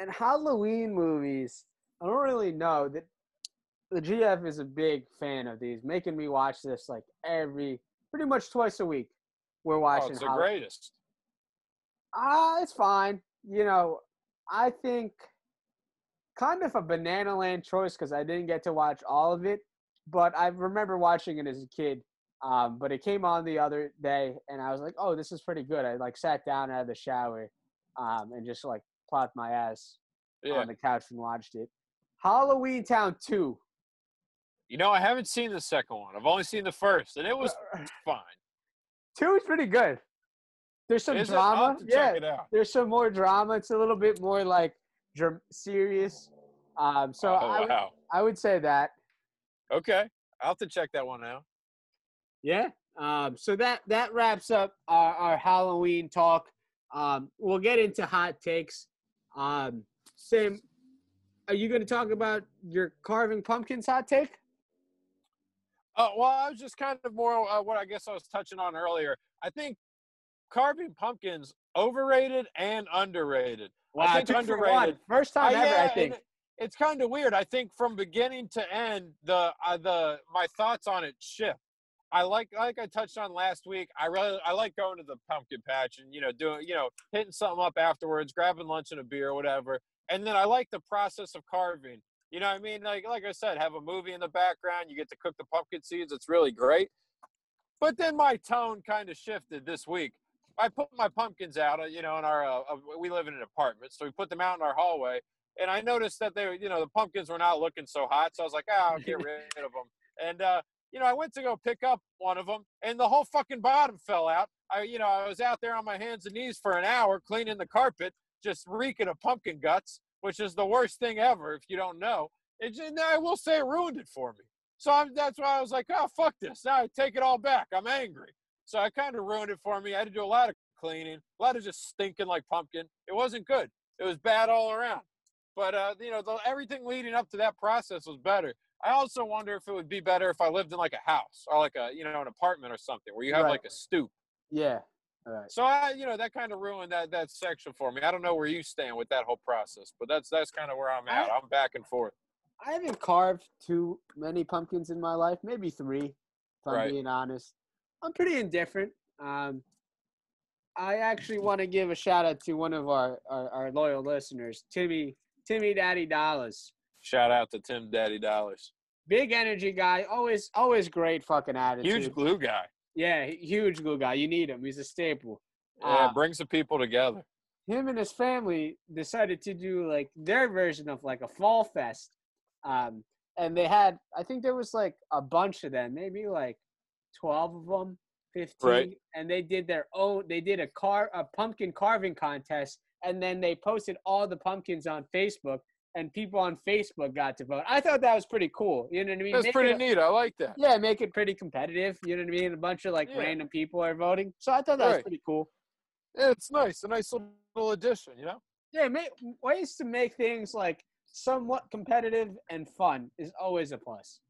and Halloween movies, I don't really know that the GF is a big fan of these, making me watch this like every, pretty much twice a week. We're watching. Oh, watching. it's the greatest. Ah, it's fine. You know, I think kind of a banana land choice because I didn't get to watch all of it, but I remember watching it as a kid. Um, but it came on the other day, and I was like, "Oh, this is pretty good." I like sat down out of the shower, um, and just like plopped my ass Yeah. on the couch and watched it. Halloweentown Two. You know, I haven't seen the second one. I've only seen the first, and it was fine. Two is pretty good. There's some Is it? I'll drama. have to Yeah, check it out. there's some more drama. It's a little bit more like dr- serious. Um, so oh I, would- wow. I would say that. Okay, I'll have to check that one out. Yeah. Um, so that that wraps up our, our Halloween talk. Um, we'll get into hot takes. Um, Sam, are you going to talk about your carving pumpkins hot take? Uh, well, I was just kind of more uh, what I guess I was touching on earlier. I think carving pumpkins overrated and underrated. I think two for one. underrated. First time Uh, ever, yeah, I think. it- it's kind of weird. I think from beginning to end, the uh, the my thoughts on it shift. I like like I touched on last week. I really I like going to the pumpkin patch and you know doing you know hitting something up afterwards, grabbing lunch and a beer or whatever. And then I like the process of carving. You know what I mean? Like like I said, have a movie in the background. You get to cook the pumpkin seeds. It's really great. But then my tone kind of shifted this week. I put my pumpkins out, uh, you know, in our uh, uh, we live in an apartment, so we put them out in our hallway, and I noticed that they, you know, the pumpkins were not looking so hot, so I was like, ah, I'll get [laughs] rid of them. And uh, you know, I went to go pick up one of them, and the whole fucking bottom fell out. I, you know, I was out there on my hands and knees for an hour cleaning the carpet, just reeking of pumpkin guts, which is the worst thing ever if you don't know. It, and I will say it ruined it for me. So I'm, that's why I was like, oh, fuck this. Now I take it all back. I'm angry. So I kind of ruined it for me. I had to do a lot of cleaning, a lot of just stinking like pumpkin. It wasn't good. It was bad all around. But, uh, you know, the, everything leading up to that process was better. I also wonder if it would be better if I lived in like a house or like a, you know, an apartment or something where you have Right. like a stoop. Yeah. Right. So I, you know, that kind of ruined that that section for me. I don't know where you stand with that whole process, but that's that's kind of where I'm at. I- I'm back and forth. I haven't carved too many pumpkins in my life, maybe three, if I'm Right. being honest. I'm pretty indifferent. Um, I actually want to give a shout out to one of our, our, our loyal listeners, Timmy Timmy Daddy Dollars. Shout out to Tim Daddy Dollars, Big energy guy, always always great fucking attitude. huge glue guy. Yeah, huge glue guy. You need him. He's a staple. Yeah, Uh, brings the people together. him and his family decided to do like their version of like a fall fest um and they had i think there was like a bunch of them maybe like 12 of them 15 Right. and they did their own they did a car a pumpkin carving contest and then they posted all the pumpkins on facebook and people on facebook got to vote i thought that was pretty cool you know what i mean That's Make pretty it neat. I like that. yeah make it pretty competitive you know what i mean a bunch of like Yeah. random people are voting so i thought that was pretty cool Yeah, it's nice. A nice little addition, you know? yeah, make, ways to make things like somewhat competitive and fun is always a plus.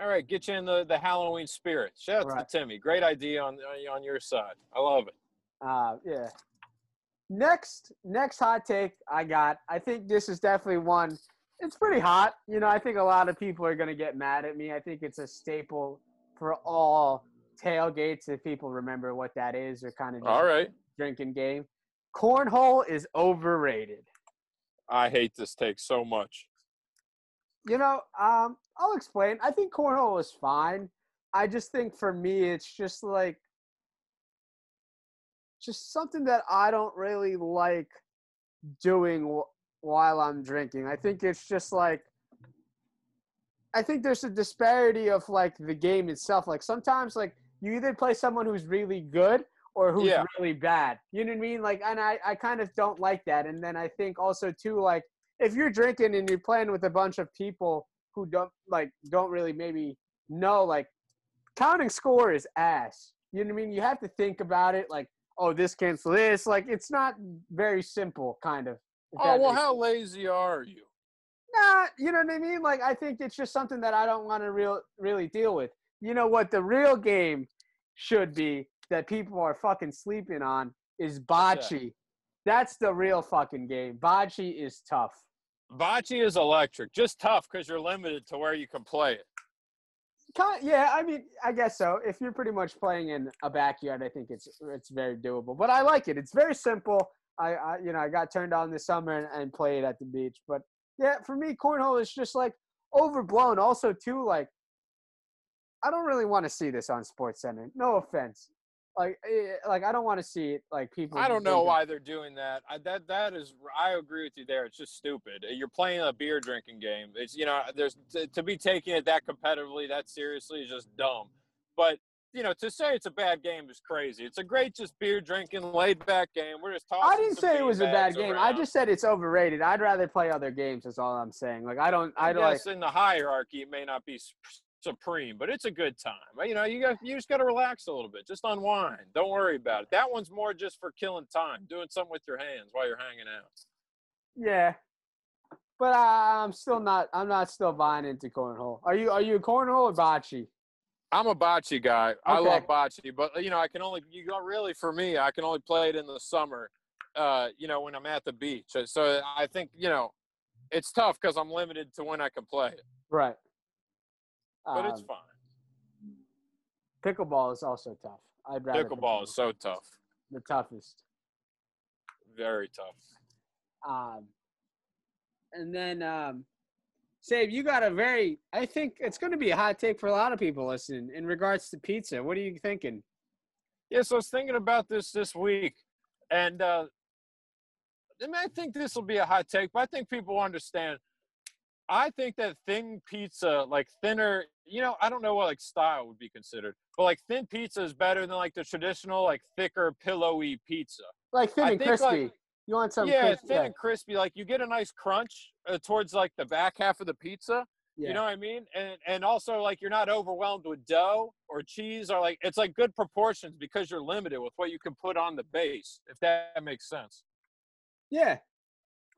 All right, get you in the, the Halloween spirit. Shout out Right. to Timmy. Great idea on on your side. I love it. Uh, yeah. Next, next hot take I got. I think this is definitely one. It's pretty hot. You know, I think a lot of people are gonna get mad at me. I think it's a staple for all tailgates if people remember what that is or kind of just All right. drinking game. Cornhole is overrated. I hate this take so much. You know, um, I'll explain. I think cornhole is fine. I just think for me, it's just like just something that I don't really like doing wh- while I'm drinking. I think it's just like I think there's a disparity of like the game itself. Like sometimes, like you either play someone who's really good or who's Yeah. really bad. You know what I mean? Like, and I I kind of don't like that. And then I think also too like if you're drinking and you're playing with a bunch of people who don't like don't really maybe know like counting score is ass. You know what I mean? You have to think about it like, oh, this cancel this. Like it's not very simple, kind of. Oh well, how lazy are you? Nah, you know what I mean? Like I think it's just something that I don't want to real really deal with. You know what the real game should be that people are fucking sleeping on is bocce. That's the real fucking game. Bocce is tough. Bocce is electric, just tough because you're limited to where you can play it. Kind yeah, I mean, I guess so. If you're pretty much playing in a backyard, I think it's it's very doable. But I like it. It's very simple. I, I you know I got turned on this summer and, and played at the beach. But yeah, for me, cornhole is just like overblown. Also, too, like I don't really want to see this on SportsCenter. No offense. Like eh, like I don't want to see. Like people. I don't know why they're doing that. I, that that is, I agree with you there. It's just stupid. You're playing a beer drinking game. It's you know, there's to, to be taking it that competitively, that seriously is just dumb. But you know, to say it's a bad game is crazy. It's a great just beer drinking, laid back game. We're just talking. I didn't say it was a bad game. I just said it's overrated. I'd rather play other games. Is all I'm saying. Like I don't. I don't like. guess in the hierarchy, it may not be supreme, but it's a good time. You know, you got you just got to relax a little bit, just unwind. Don't worry about it. That one's more just for killing time, doing something with your hands while you're hanging out. Yeah, but I, I'm still not. I'm not still buying into cornhole. Are you? Are you a cornhole or bocce? I'm a bocce guy. I love bocce, but you know, I can only you go really for me. I can only play it in the summer. Uh, you know, when I'm at the beach. So- So I think you know, it's tough because I'm limited to when I can play it, Right. But it's Um, fine. Pickleball is also tough. I'd rather Pickleball is so tough, the toughest. very tough. Um, and then um, Save, you got a very. I think it's going to be a hot take for a lot of people listening in regards to pizza. What are you thinking? Yeah, so I was thinking about this this week, and uh, I, mean, I think this will be a hot take, but I think people understand. I think that thin pizza, like thinner, you know, I don't know what like style would be considered, but like thin pizza is better than like the traditional, like thicker, pillowy pizza. Like thin I and crispy. like- you want some? yeah, crisp- thin and crispy. Like you get a nice crunch uh, towards like the back half of the pizza. yeah. You know what I mean? And and also like you're not overwhelmed with dough or cheese or like it's like good proportions because you're limited with what you can put on the base, if that makes sense. yeah.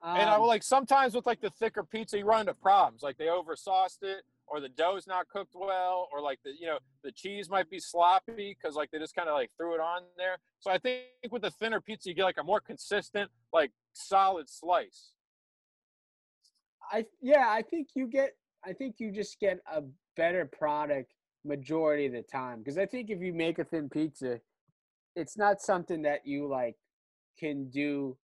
And I Um, will like sometimes with like the thicker pizza, you run into problems. Like they oversauced it, or the dough's not cooked well, or like the you know the cheese might be sloppy because like they just kind of like threw it on there. So I think with the thinner pizza, you get like a more consistent, like solid slice. I yeah, I think you get I think you just get a better product majority of the time because I think if you make a thin pizza, it's not something that you like can do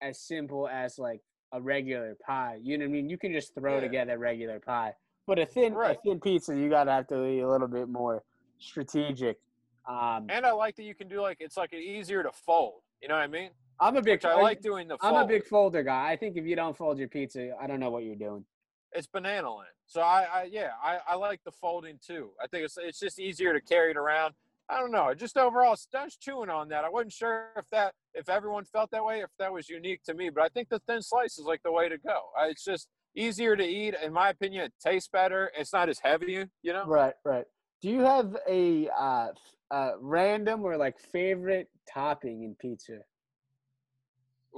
as simple as like a regular pie. You know what I mean? You can just throw Yeah. together a regular pie. But a thin Right. a thin pizza, you gotta have to be a little bit more strategic. Um, And I like that you can do like it's like an easier to fold. You know what I mean? I'm a big Which I like doing the. I'm a big folder guy. I think if you don't fold your pizza, I don't know what you're doing. it's banana land. So I, I yeah, I, I like the folding too. I think it's it's just easier to carry it around. I don't know. Just overall, was chewing on that. I wasn't sure if that if everyone felt that way, if that was unique to me. But I think the thin slice is like the way to go. I, it's just easier to eat, in my opinion. It tastes better. It's not as heavy, you know. Right, right. Do you have a uh, uh, random or like favorite topping in pizza?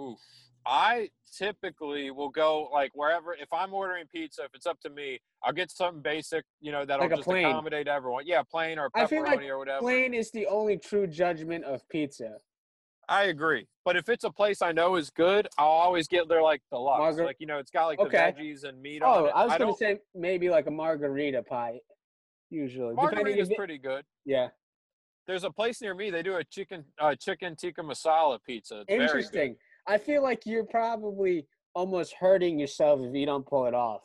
Oof. I typically will go like wherever if I'm ordering pizza, if it's up to me, I'll get something basic, you know, that'll Like just plain. accommodate everyone. Yeah, plain or I feel pepperoni like or whatever. Plain is the only true judgment of pizza. I agree. But if it's a place I know is good, I'll always get their like deluxe. Margar- like you know, it's got like Okay. the veggies and meat on Oh. I was gonna say maybe like a margarita pie. Usually, margarita's pretty good. yeah. There's a place near me. They do a chicken uh, chicken tikka masala pizza. It's. Interesting. I feel like you're probably almost hurting yourself if you don't pull it off.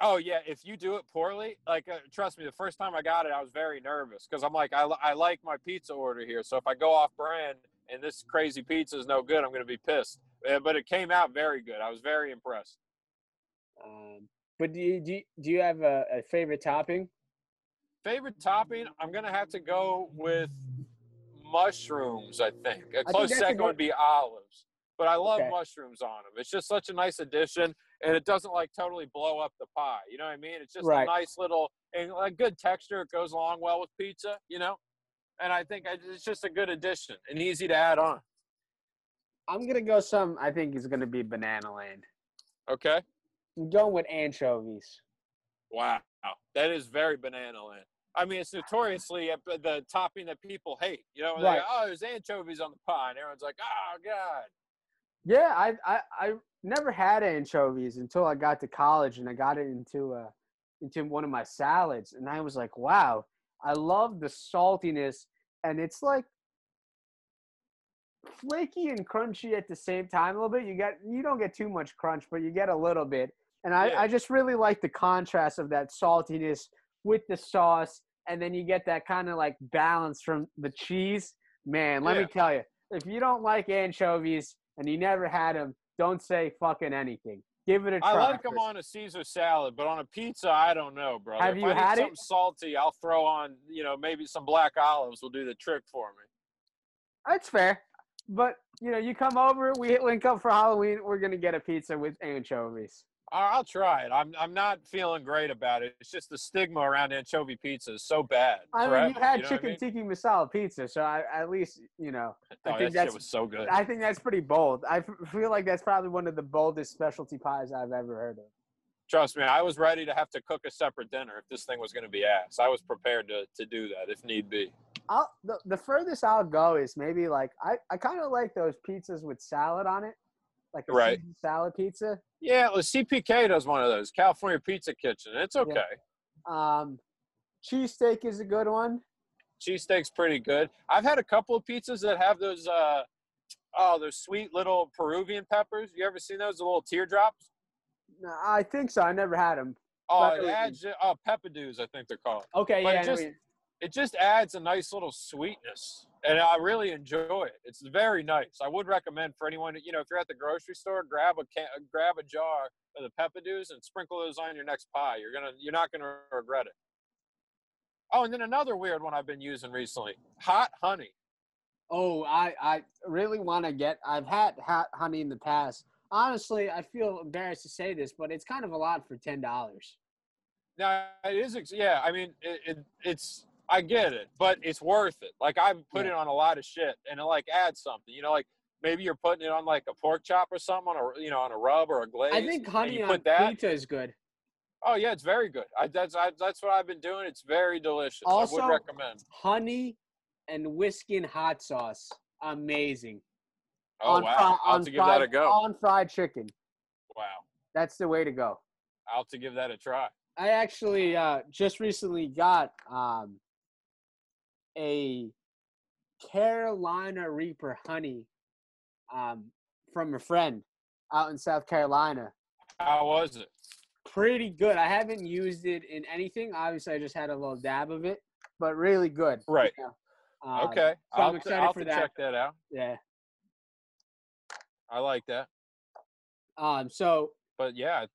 Oh yeah, if you do it poorly, like uh, trust me, the first time I got it, I was very nervous because I'm like, I, I like my pizza order here, so if I go off brand and this crazy pizza is no good, I'm gonna be pissed. Uh, but it came out very good. I was very impressed. Um, but do you, do you, do you have a, a favorite topping? Favorite topping, I'm gonna have to go with mushrooms. I think a think close a second good- would be olives, but I love Okay. mushrooms on them. It's just such a nice addition, and it doesn't like totally blow up the pie. You know what I mean? It's just Right. a nice little and a good texture. It goes along well with pizza. You know, and I think it's just a good addition and easy to add on. I'm gonna go some. I think is gonna be Banana Land. Okay. I'm going with anchovies. Wow, that is very banana land. I mean, it's notoriously the topping that people hate. You know, they're like, Right. oh, there's anchovies on the pie, and everyone's like, oh god. Yeah, I, I I never had anchovies until I got to college and I got it into uh into one of my salads and I was like, wow, I love the saltiness and it's like flaky and crunchy at the same time a little bit. You get you don't get too much crunch, but you get a little bit. And I, Yeah. I just really like the contrast of that saltiness with the sauce and then you get that kind of like balance from the cheese. Man, let Yeah. me tell you, if you don't like anchovies and you never had them, don't say fucking anything. Give it a try. I like them on a Caesar salad, but on a pizza, I don't know, brother. Have if you I need had it? something salty, I'll throw on, you know, maybe some black olives will do the trick for me. That's fair. But you know, you come over, we link up for Halloween. We're gonna get a pizza with anchovies. I'll try it. I'm I'm not feeling great about it. It's just the stigma around anchovy pizza is so bad. I mean, forever, you had know what I chicken mean? tikka masala pizza, so I, at least you know. I Oh, think that was so good. I think that's pretty bold. I feel like that's probably one of the boldest specialty pies I've ever heard of. Trust me, I was ready to have to cook a separate dinner if this thing was going to be ass. I was prepared to to do that if need be. I'll the, the furthest I'll go is maybe like I, I kind of like those pizzas with salad on it, like a Right. salad pizza. Yeah, well, CPK does one of those, California Pizza Kitchen. It's okay. Um, cheesesteak is a good one. Cheesesteak's pretty good. I've had a couple of pizzas that have those uh oh, those sweet little Peruvian peppers. You ever seen those, the little teardrops? No, I think so. I never had them. Oh, it adds oh peppadews, I think they're called. Okay, But yeah. it just- what you- It just adds a nice little sweetness, and I really enjoy it. It's very nice. I would recommend for anyone. You know, if you're at the grocery store, grab a can, grab a jar of the peppadews and sprinkle those on your next pie. You're gonna, you're not gonna regret it. Oh, and then another weird one I've been using recently: hot honey. Oh, I I really want to get. I've had hot honey in the past. Honestly, I feel embarrassed to say this, but it's kind of a lot for ten dollars. Now it is, yeah. I mean, it, it, it's I get it, but it's worth it. Like I've put Yeah. it on a lot of shit, and it like adds something. You know, like maybe you're putting it on like a pork chop or something, on a you know, on a rub or a glaze. I think honey on that. pizza is good. Oh yeah, it's very good. I, that's I, that's what I've been doing. It's very delicious. I would recommend. Honey and whiskey and hot sauce, amazing. Oh on wow, fri- I'll on to give that fried- a go. On fried chicken, Wow, that's the way to go. I'll have to give that a try. I actually uh, just recently got um, a Carolina Reaper honey um, from a friend out in South Carolina. How was it? Pretty good. I haven't used it in anything. Obviously, I just had a little dab of it, but really good. Right. Um, Okay, so I'm I'll, excited I'll for that. check that out. Yeah. I like that. Um. So But yeah,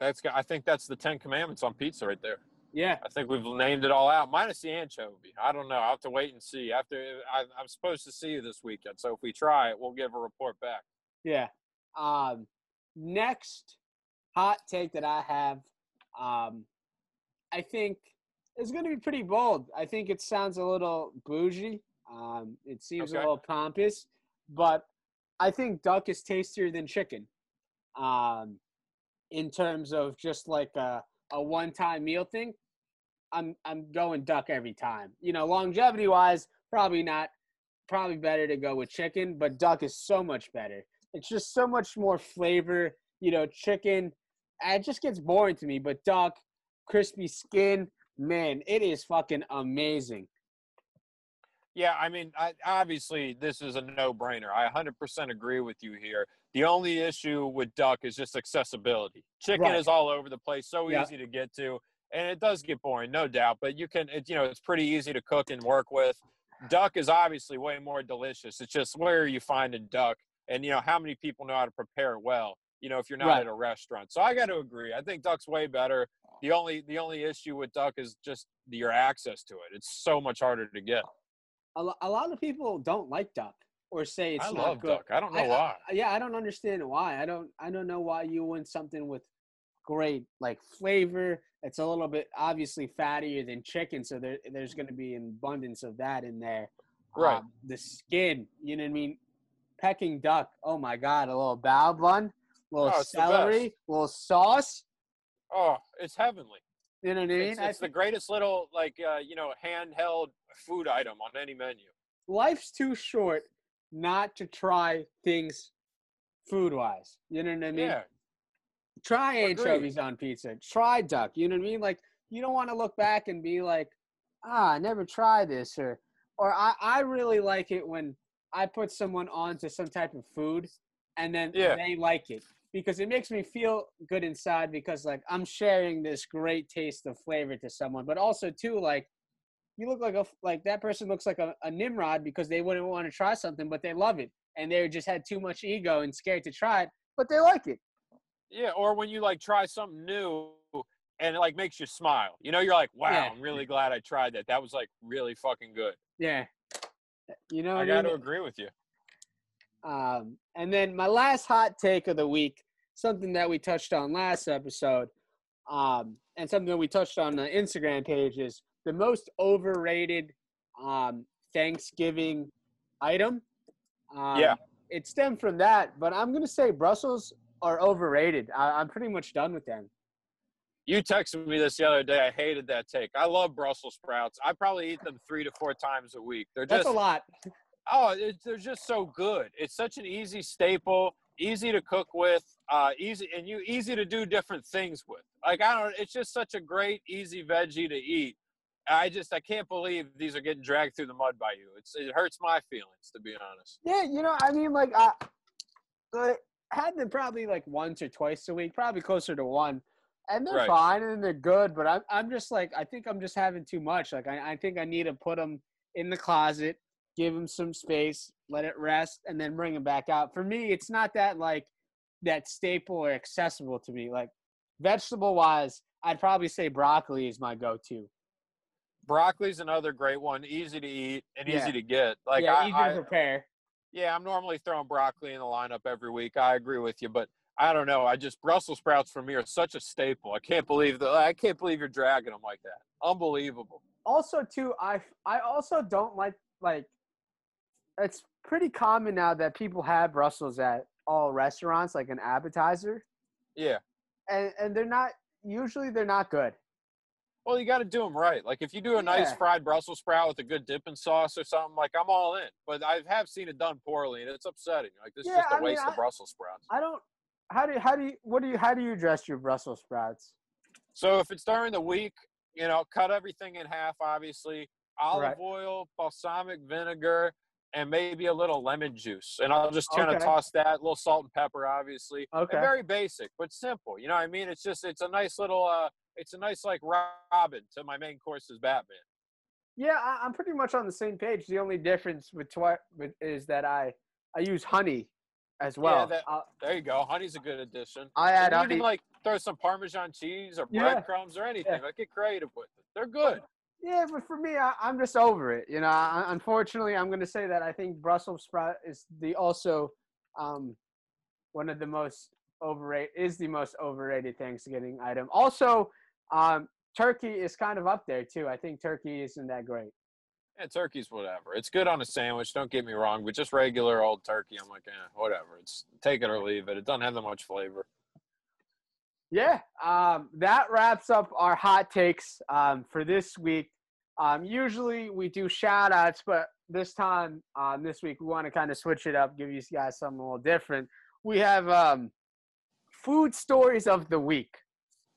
th- I think that's the Ten Commandments on pizza right there. Yeah, I think we've named it all out, minus the anchovy. I don't know. I'll have to wait and see. After I, I'm supposed to see you this weekend, so if we try it, we'll give a report back. yeah. Um. Next hot take that I have, um, I think is going to be pretty bold. I think it sounds a little bougie. Um, it seems a little pompous, but I think duck is tastier than chicken. Um, in terms of just like a, a one-time meal thing, I'm I'm going duck every time. You know, longevity wise, probably not. Probably better to go with chicken, but duck is so much better. It's just so much more flavor. You know, chicken, it just gets boring to me. But duck, crispy skin, man, it is fucking amazing. Yeah, I mean, I, obviously this is a no-brainer. I 100% agree with you here. The only issue with duck is just accessibility. Chicken Right. is all over the place, so Yeah. easy to get to, and it does get boring, no doubt. But you can, it, you know, it's pretty easy to cook and work with. Duck is obviously way more delicious. It's just where you find a duck, and you know how many people know how to prepare it well. You know, if you're not Right. at a restaurant, so I got to agree. I think duck's way better. The only the only issue with duck is just your access to it. It's so much harder to get. A lot of people don't like duck or say it's I not love good. duck. I don't know I- why. I- yeah, I don't understand why. I don't. I don't know why you want something with great like flavor. It's a little bit obviously fattier than chicken, so there, there's going to be an abundance of that in there. Right. Um, the skin, you know what I mean? Peking duck. Oh my god, a little bao bun, a little Oh, celery, a little sauce. Oh, it's heavenly. You know what I mean? It's, I the greatest little like uh, you know handheld food item on any menu. life's too short not to try things food wise. You know what I mean? yeah, try Agreed. anchovies on pizza. Try duck. You know what I mean? Like you don't want to look back and be like, ah, I never tried this, or or I, I really like it when I put someone onto some type of food and then Yeah. they like it because it makes me feel good inside because like I'm sharing this great taste of flavor to someone, but also too like you look like a like that person looks like a, a Nimrod because they wouldn't want to try something, but they love it and they just had too much ego and scared to try it, but they like it. yeah. Or when you like try something new and it like makes you smile. You know, you're like, wow, Yeah. I'm really glad I tried that. That was like really fucking good. Yeah. You know, I what got to agree with you. Um, and then my last hot take of the week, something that we touched on last episode, um, and something that we touched on the Instagram page is the most overrated um, Thanksgiving item. Um, Yeah. It stemmed from that, but I'm going to say Brussels are overrated. I, I'm pretty much done with them. You texted me this the other day. I hated that take. I love Brussels sprouts. I probably eat them three to four times a week. They're That's just a lot. Oh, they're just so good. It's such an easy staple, easy to cook with, uh, easy and you easy to do different things with. Like I don't, it's just such a great, easy veggie to eat. I just I can't believe these are getting dragged through the mud by you. It's it hurts my feelings to be honest. Yeah, you know, I mean, like, I, like, had them probably like once or twice a week, probably closer to one. And they're Right. fine and they're good, but I'm I'm just like I think I'm just having too much. Like I, I think I need to put them in the closet, give them some space, let it rest, and then bring them back out. For me, it's not that like that staple or accessible to me. Like vegetable wise, I'd probably say broccoli is my go-to. Broccoli's another great one, easy to eat and Yeah. easy to get. Like yeah, I, easy I to prepare. yeah, I'm normally throwing broccoli in the lineup every week. I agree with you, but I don't know. I just Brussels sprouts for me are such a staple. I can't believe that. I can't believe you're dragging them like that. Unbelievable. also too i i also don't like like it's pretty common now that people have brussels at all restaurants like an appetizer Yeah. and and they're not usually they're not good Well, you got to do them right. Like if you do a nice Yeah. fried Brussels sprout with a good dipping sauce or something, like I'm all in. But I have seen it done poorly, and it's upsetting. Like this is Yeah, just a I mean, waste I- of Brussels sprouts. i don't how do you how do you what do you how do you dress your brussels sprouts So if it's during the week, you know, cut everything in half. Obviously, olive Right. oil, balsamic vinegar, and maybe a little lemon juice, and I'll just kind of Okay. toss that. A little salt and pepper, obviously. And Okay. very basic, but simple. You know what I mean? It's just it's a nice little uh, it's a nice like Robin to my main course is Batman. yeah I, i'm pretty much on the same page the only difference with, twi- with is that i i use honey as well that- I'll- There you go. Honey's a good addition. i add you honey can like throw some Parmesan cheese or Yeah. breadcrumbs or anything. Like get creative with it. They're good. Yeah, but for me, I, I'm just over it. You know, I, unfortunately, I'm going to say that I think Brussels sprout is the also um, one of the most overrated is the most overrated Thanksgiving item. Also, um, turkey is kind of up there too. I think turkey isn't that great. Yeah, turkey's whatever. It's good on a sandwich. Don't get me wrong, but just regular old turkey, I'm like, eh, whatever. It's take it or leave it. It doesn't have that much flavor. Yeah, um, that wraps up our hot takes um, for this week. Um, usually we do shout outs, but this time, um, this week, we want to kind of switch it up, give you guys something a little different. We have um, food stories of the week,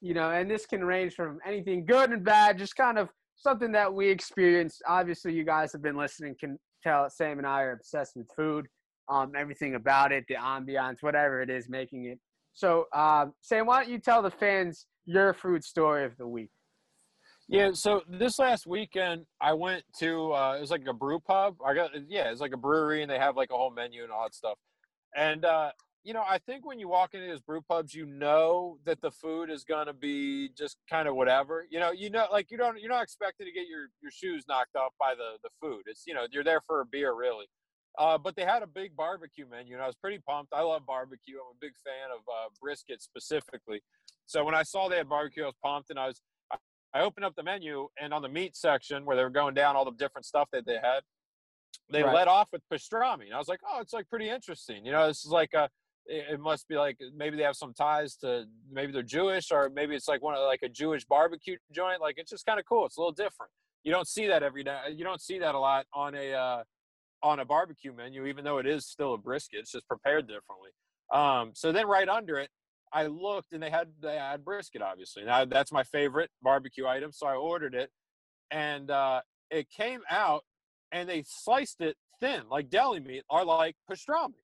you know, and this can range from anything good and bad, just kind of something that we experienced. Obviously, you guys have been listening, can tell Sam and I are obsessed with food, um, everything about it, the ambiance, whatever it is making it. So, um, Sam, why don't you tell the fans your food story of the week? Yeah, so this last weekend I went to uh it was like a brew pub. I got yeah, it's like a brewery and they have like a whole menu and all that stuff. And uh you know, I think when you walk into these brew pubs, you know that the food is gonna be just kind of whatever. You know, you know, like you don't, you're not expected to get your your shoes knocked off by the the food. It's you know, you're there for a beer, really. Uh, but they had a big barbecue menu, and I was pretty pumped. I love barbecue. I'm a big fan of uh, brisket specifically. So when I saw they had barbecue, I was pumped, and I was I- I opened up the menu, and on the meat section where they were going down all the different stuff that they had, they Right. let off with pastrami. And I was like, oh, it's like pretty interesting. You know, this is like a it must be like maybe they have some ties to maybe they're Jewish or maybe it's like one of like a Jewish barbecue joint. Like it's just kind of cool. It's a little different. You don't see that every day. You don't see that a lot on a uh, on a barbecue menu, even though it is still a brisket. It's just prepared differently. Um, so then right under it, I looked and they had they had brisket obviously. Now that's my favorite barbecue item, so I ordered it, and uh, it came out and they sliced it thin like deli meat or like pastrami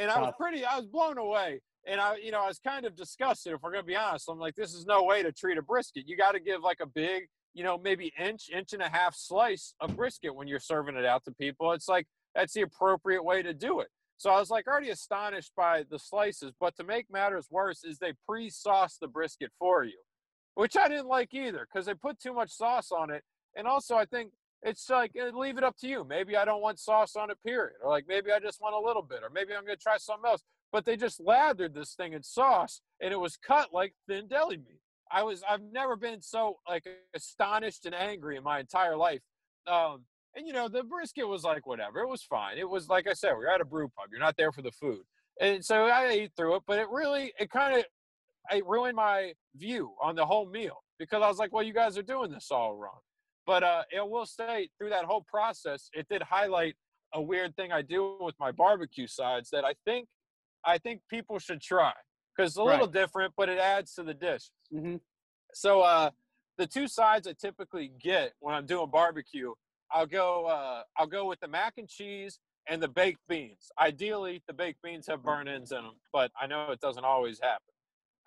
and I was pretty, I was blown away. And I, you know, I was kind of disgusted. If we're gonna be honest, I'm like, this is no way to treat a brisket. You got to give like a big, you know, maybe inch, inch and a half slice of brisket when you're serving it out to people. It's like that's the appropriate way to do it. So I was like already astonished by the slices. But to make matters worse, is they pre-sauce the brisket for you, which I didn't like either because they put too much sauce on it. And also, I think it's like eh, leave it up to you. Maybe I don't want sauce on it, period. Or like maybe I just want a little bit, or maybe I'm gonna try something else. But they just lathered this thing in sauce, and it was cut like thin deli meat. I was I've never been so like astonished and angry in my entire life. Um, and you know the brisket was like whatever. It was fine. It was like I said, we're at a brew pub. You're not there for the food, and so I ate through it. But it really it kind of it ruined my view on the whole meal because I was like, well, you guys are doing this all wrong. But uh, I will say through that whole process, it did highlight a weird thing I do with my barbecue sides that I think I think people should try because it's a little Right. different, but it adds to the dish. hmm So uh, the two sides I typically get when I'm doing barbecue, I'll go uh, I'll go with the mac and cheese and the baked beans. Ideally, the baked beans have burnt ends in them, but I know it doesn't always happen.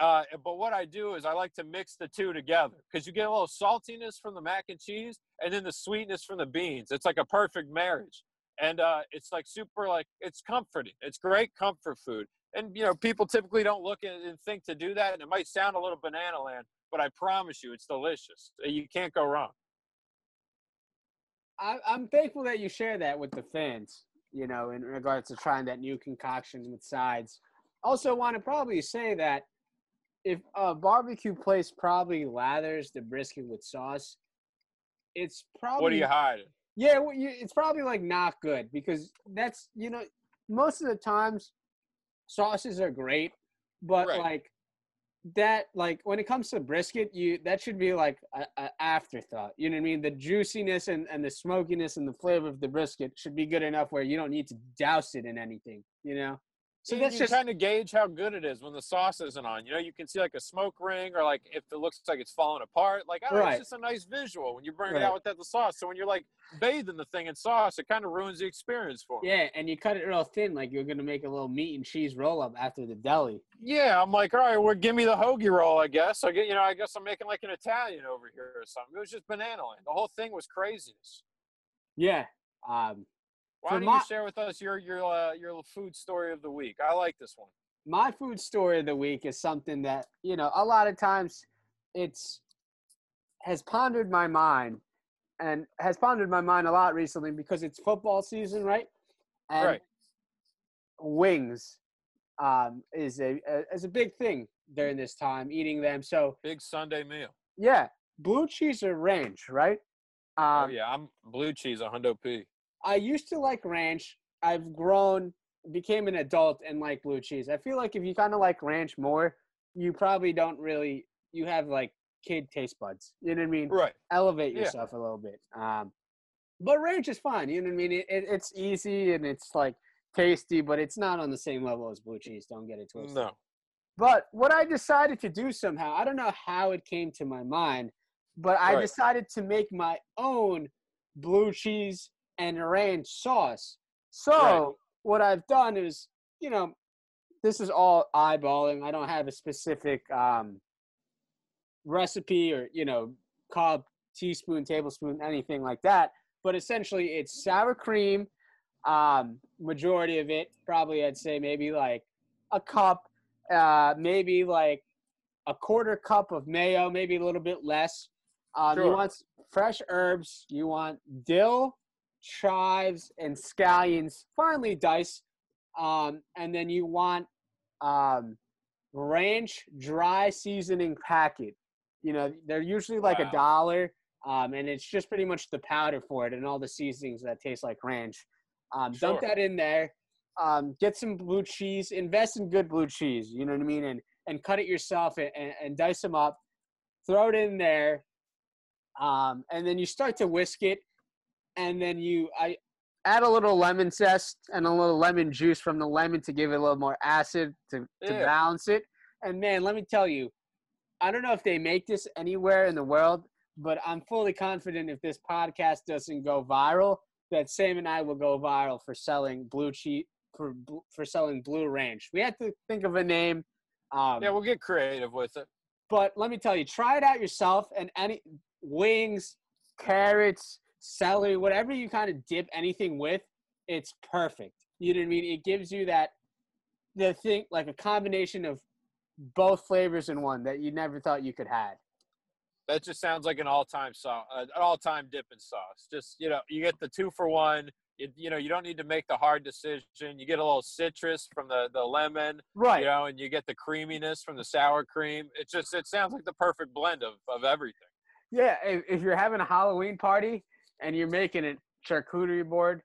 Uh, but what I do is I like to mix the two together because you get a little saltiness from the mac and cheese and then the sweetness from the beans. It's like a perfect marriage. And uh, it's like super, like, it's comforting. It's great comfort food. And, you know, people typically don't look and think to do that. And it might sound a little banana land, but I promise you, it's delicious. You can't go wrong. I'm thankful that you share that with the fans, you know, in regards to trying that new concoction with sides. Also, want to probably say that if a barbecue place probably lathers the brisket with sauce, it's probably What are you hiding? yeah, well, you, it's probably like not good because that's you know most of the times sauces are great, but Right. like that like when it comes to brisket, you that should be like a, a afterthought. You know what I mean? The juiciness and, and the smokiness and the flavor of the brisket should be good enough where you don't need to douse it in anything. You know. So that's you just kind of gauge how good it is when the sauce isn't on. You know, you can see like a smoke ring or like if it looks like it's falling apart. Like, oh, Right. it's just a nice visual when you bring Right. it out with that the sauce. So when you're like bathing the thing in sauce, it kind of ruins the experience for 'em. yeah, and you cut it real thin, like you're gonna make a little meat and cheese roll up after the deli. Yeah, I'm like, all right, well, give me the hoagie roll, I guess. I get, you know, I guess I'm making like an Italian over here or something. It was just banana land. The whole thing was craziness. Yeah. Um, Why don't my- you share with us your your uh, your food story of the week? I like this one. my food story of the week is something that you know a lot of times it's has pondered my mind and has pondered my mind a lot recently because it's football season right and Right. wings um, is a, a is a big thing during this time eating them so Big Sunday meal. yeah blue cheese or ranch right um, oh yeah, I'm blue cheese, a hundo p. I used to like ranch. I've grown, became an adult, and like blue cheese. I feel like if you kind of like ranch more, you probably don't really. You have like kid taste buds. You know what I mean? Right. Elevate Yeah. yourself a little bit. Um, but ranch is fine. You know what I mean? It, it, it's easy and it's like tasty, but it's not on the same level as blue cheese. Don't get it twisted. No. But what I decided to do somehow, I don't know how it came to my mind, but I Right. decided to make my own blue cheese and ranch sauce. So Right. what I've done is, you know, this is all eyeballing. I don't have a specific um, recipe or, you know, cup, teaspoon, tablespoon, anything like that. But essentially, it's sour cream, um, majority of it, probably I'd say maybe like a cup, uh, maybe like a quarter cup of mayo, maybe a little bit less. Um, You want fresh herbs. You want dill, chives, and scallions finely diced. Um, and then you want um, ranch dry seasoning packet. You know, they're usually like a Wow. dollar, um, and it's just pretty much the powder for it and all the seasonings that taste like ranch. Um, Dump that in there. Um, get some blue cheese. Invest in good blue cheese. You know what I mean? And and cut it yourself and, and, and dice them up. Throw it in there, um, and then you start to whisk it, and then you I add a little lemon zest and a little lemon juice from the lemon to give it a little more acid to, to Yeah. balance it. And man, let me tell you, I don't know if they make this anywhere in the world, but I'm fully confident if this podcast doesn't go viral, that Sam and I will go viral for selling blue cheese for for selling blue ranch. We have to think of a name. Um, Yeah, we'll get creative with it. but let me tell you, try it out yourself. And any wings, carrots, celery, whatever you kind of dip anything with, it's perfect. You know what I mean? It gives you that the thing like a combination of both flavors in one that you never thought you could have. That just sounds like an all-time sauce, uh, an all-time dipping sauce. Just you know, you get the two for one. You, you know, you don't need to make the hard decision. You get a little citrus from the the lemon, Right. you know, and you get the creaminess from the sour cream. It just it sounds like the perfect blend of of everything. Yeah. If, if you're having a Halloween party and you're making a charcuterie board,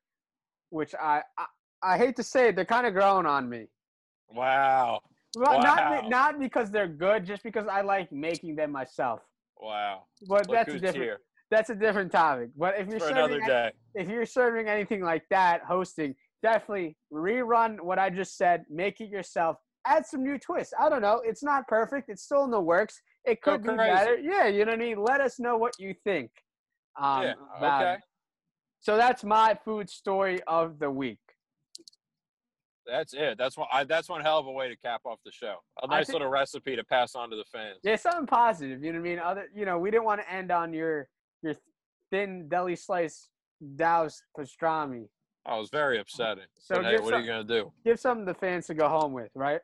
which I I, I hate to say it, they're kind of growing on me. Wow, Well, not Wow. be- not because they're good, just because I like making them myself. wow. But Look that's a different here that's a different topic. But if you're for another serving day. if you're serving anything like that, hosting, definitely rerun what I just said, make it yourself, add some new twists. I don't know. It's not perfect. It's still in the works. It Go could be crazy. better. Yeah, you know what I mean? Let us know what you think. Um, yeah. about Okay. it. So that's my food story of the week. That's it. That's one. I, that's one hell of a way to cap off the show. A nice think- little recipe to pass on to the fans. Yeah, something positive. You know what I mean? Other, you know, we didn't want to end on your your thin deli slice doused pastrami. It was very upsetting. So but hey, what are you gonna do? Give something the fans to go home with, right?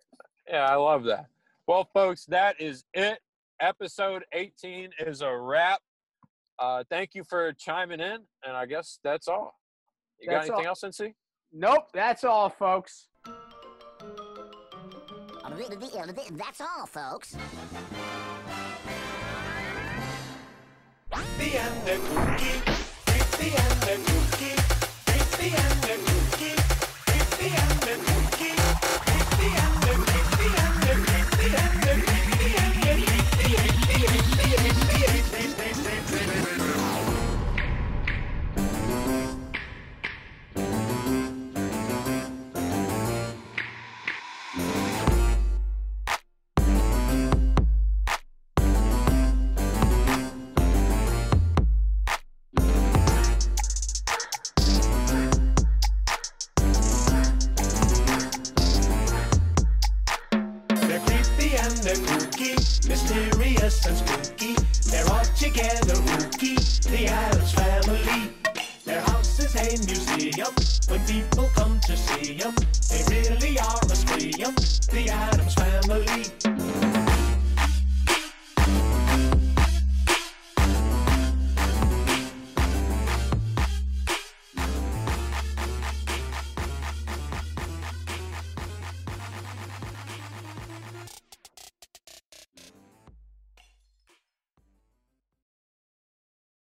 Yeah, I love that. Well, folks, that is it. Episode 18 is a wrap. Uh, thank you for chiming in, and I guess that's all. You got anything all. else, NC? Nope, that's all, folks. That's all, folks. Creepy and the cookie, creepy and the cookie, creepy and the cookie, creepy and the cookie, creepy and the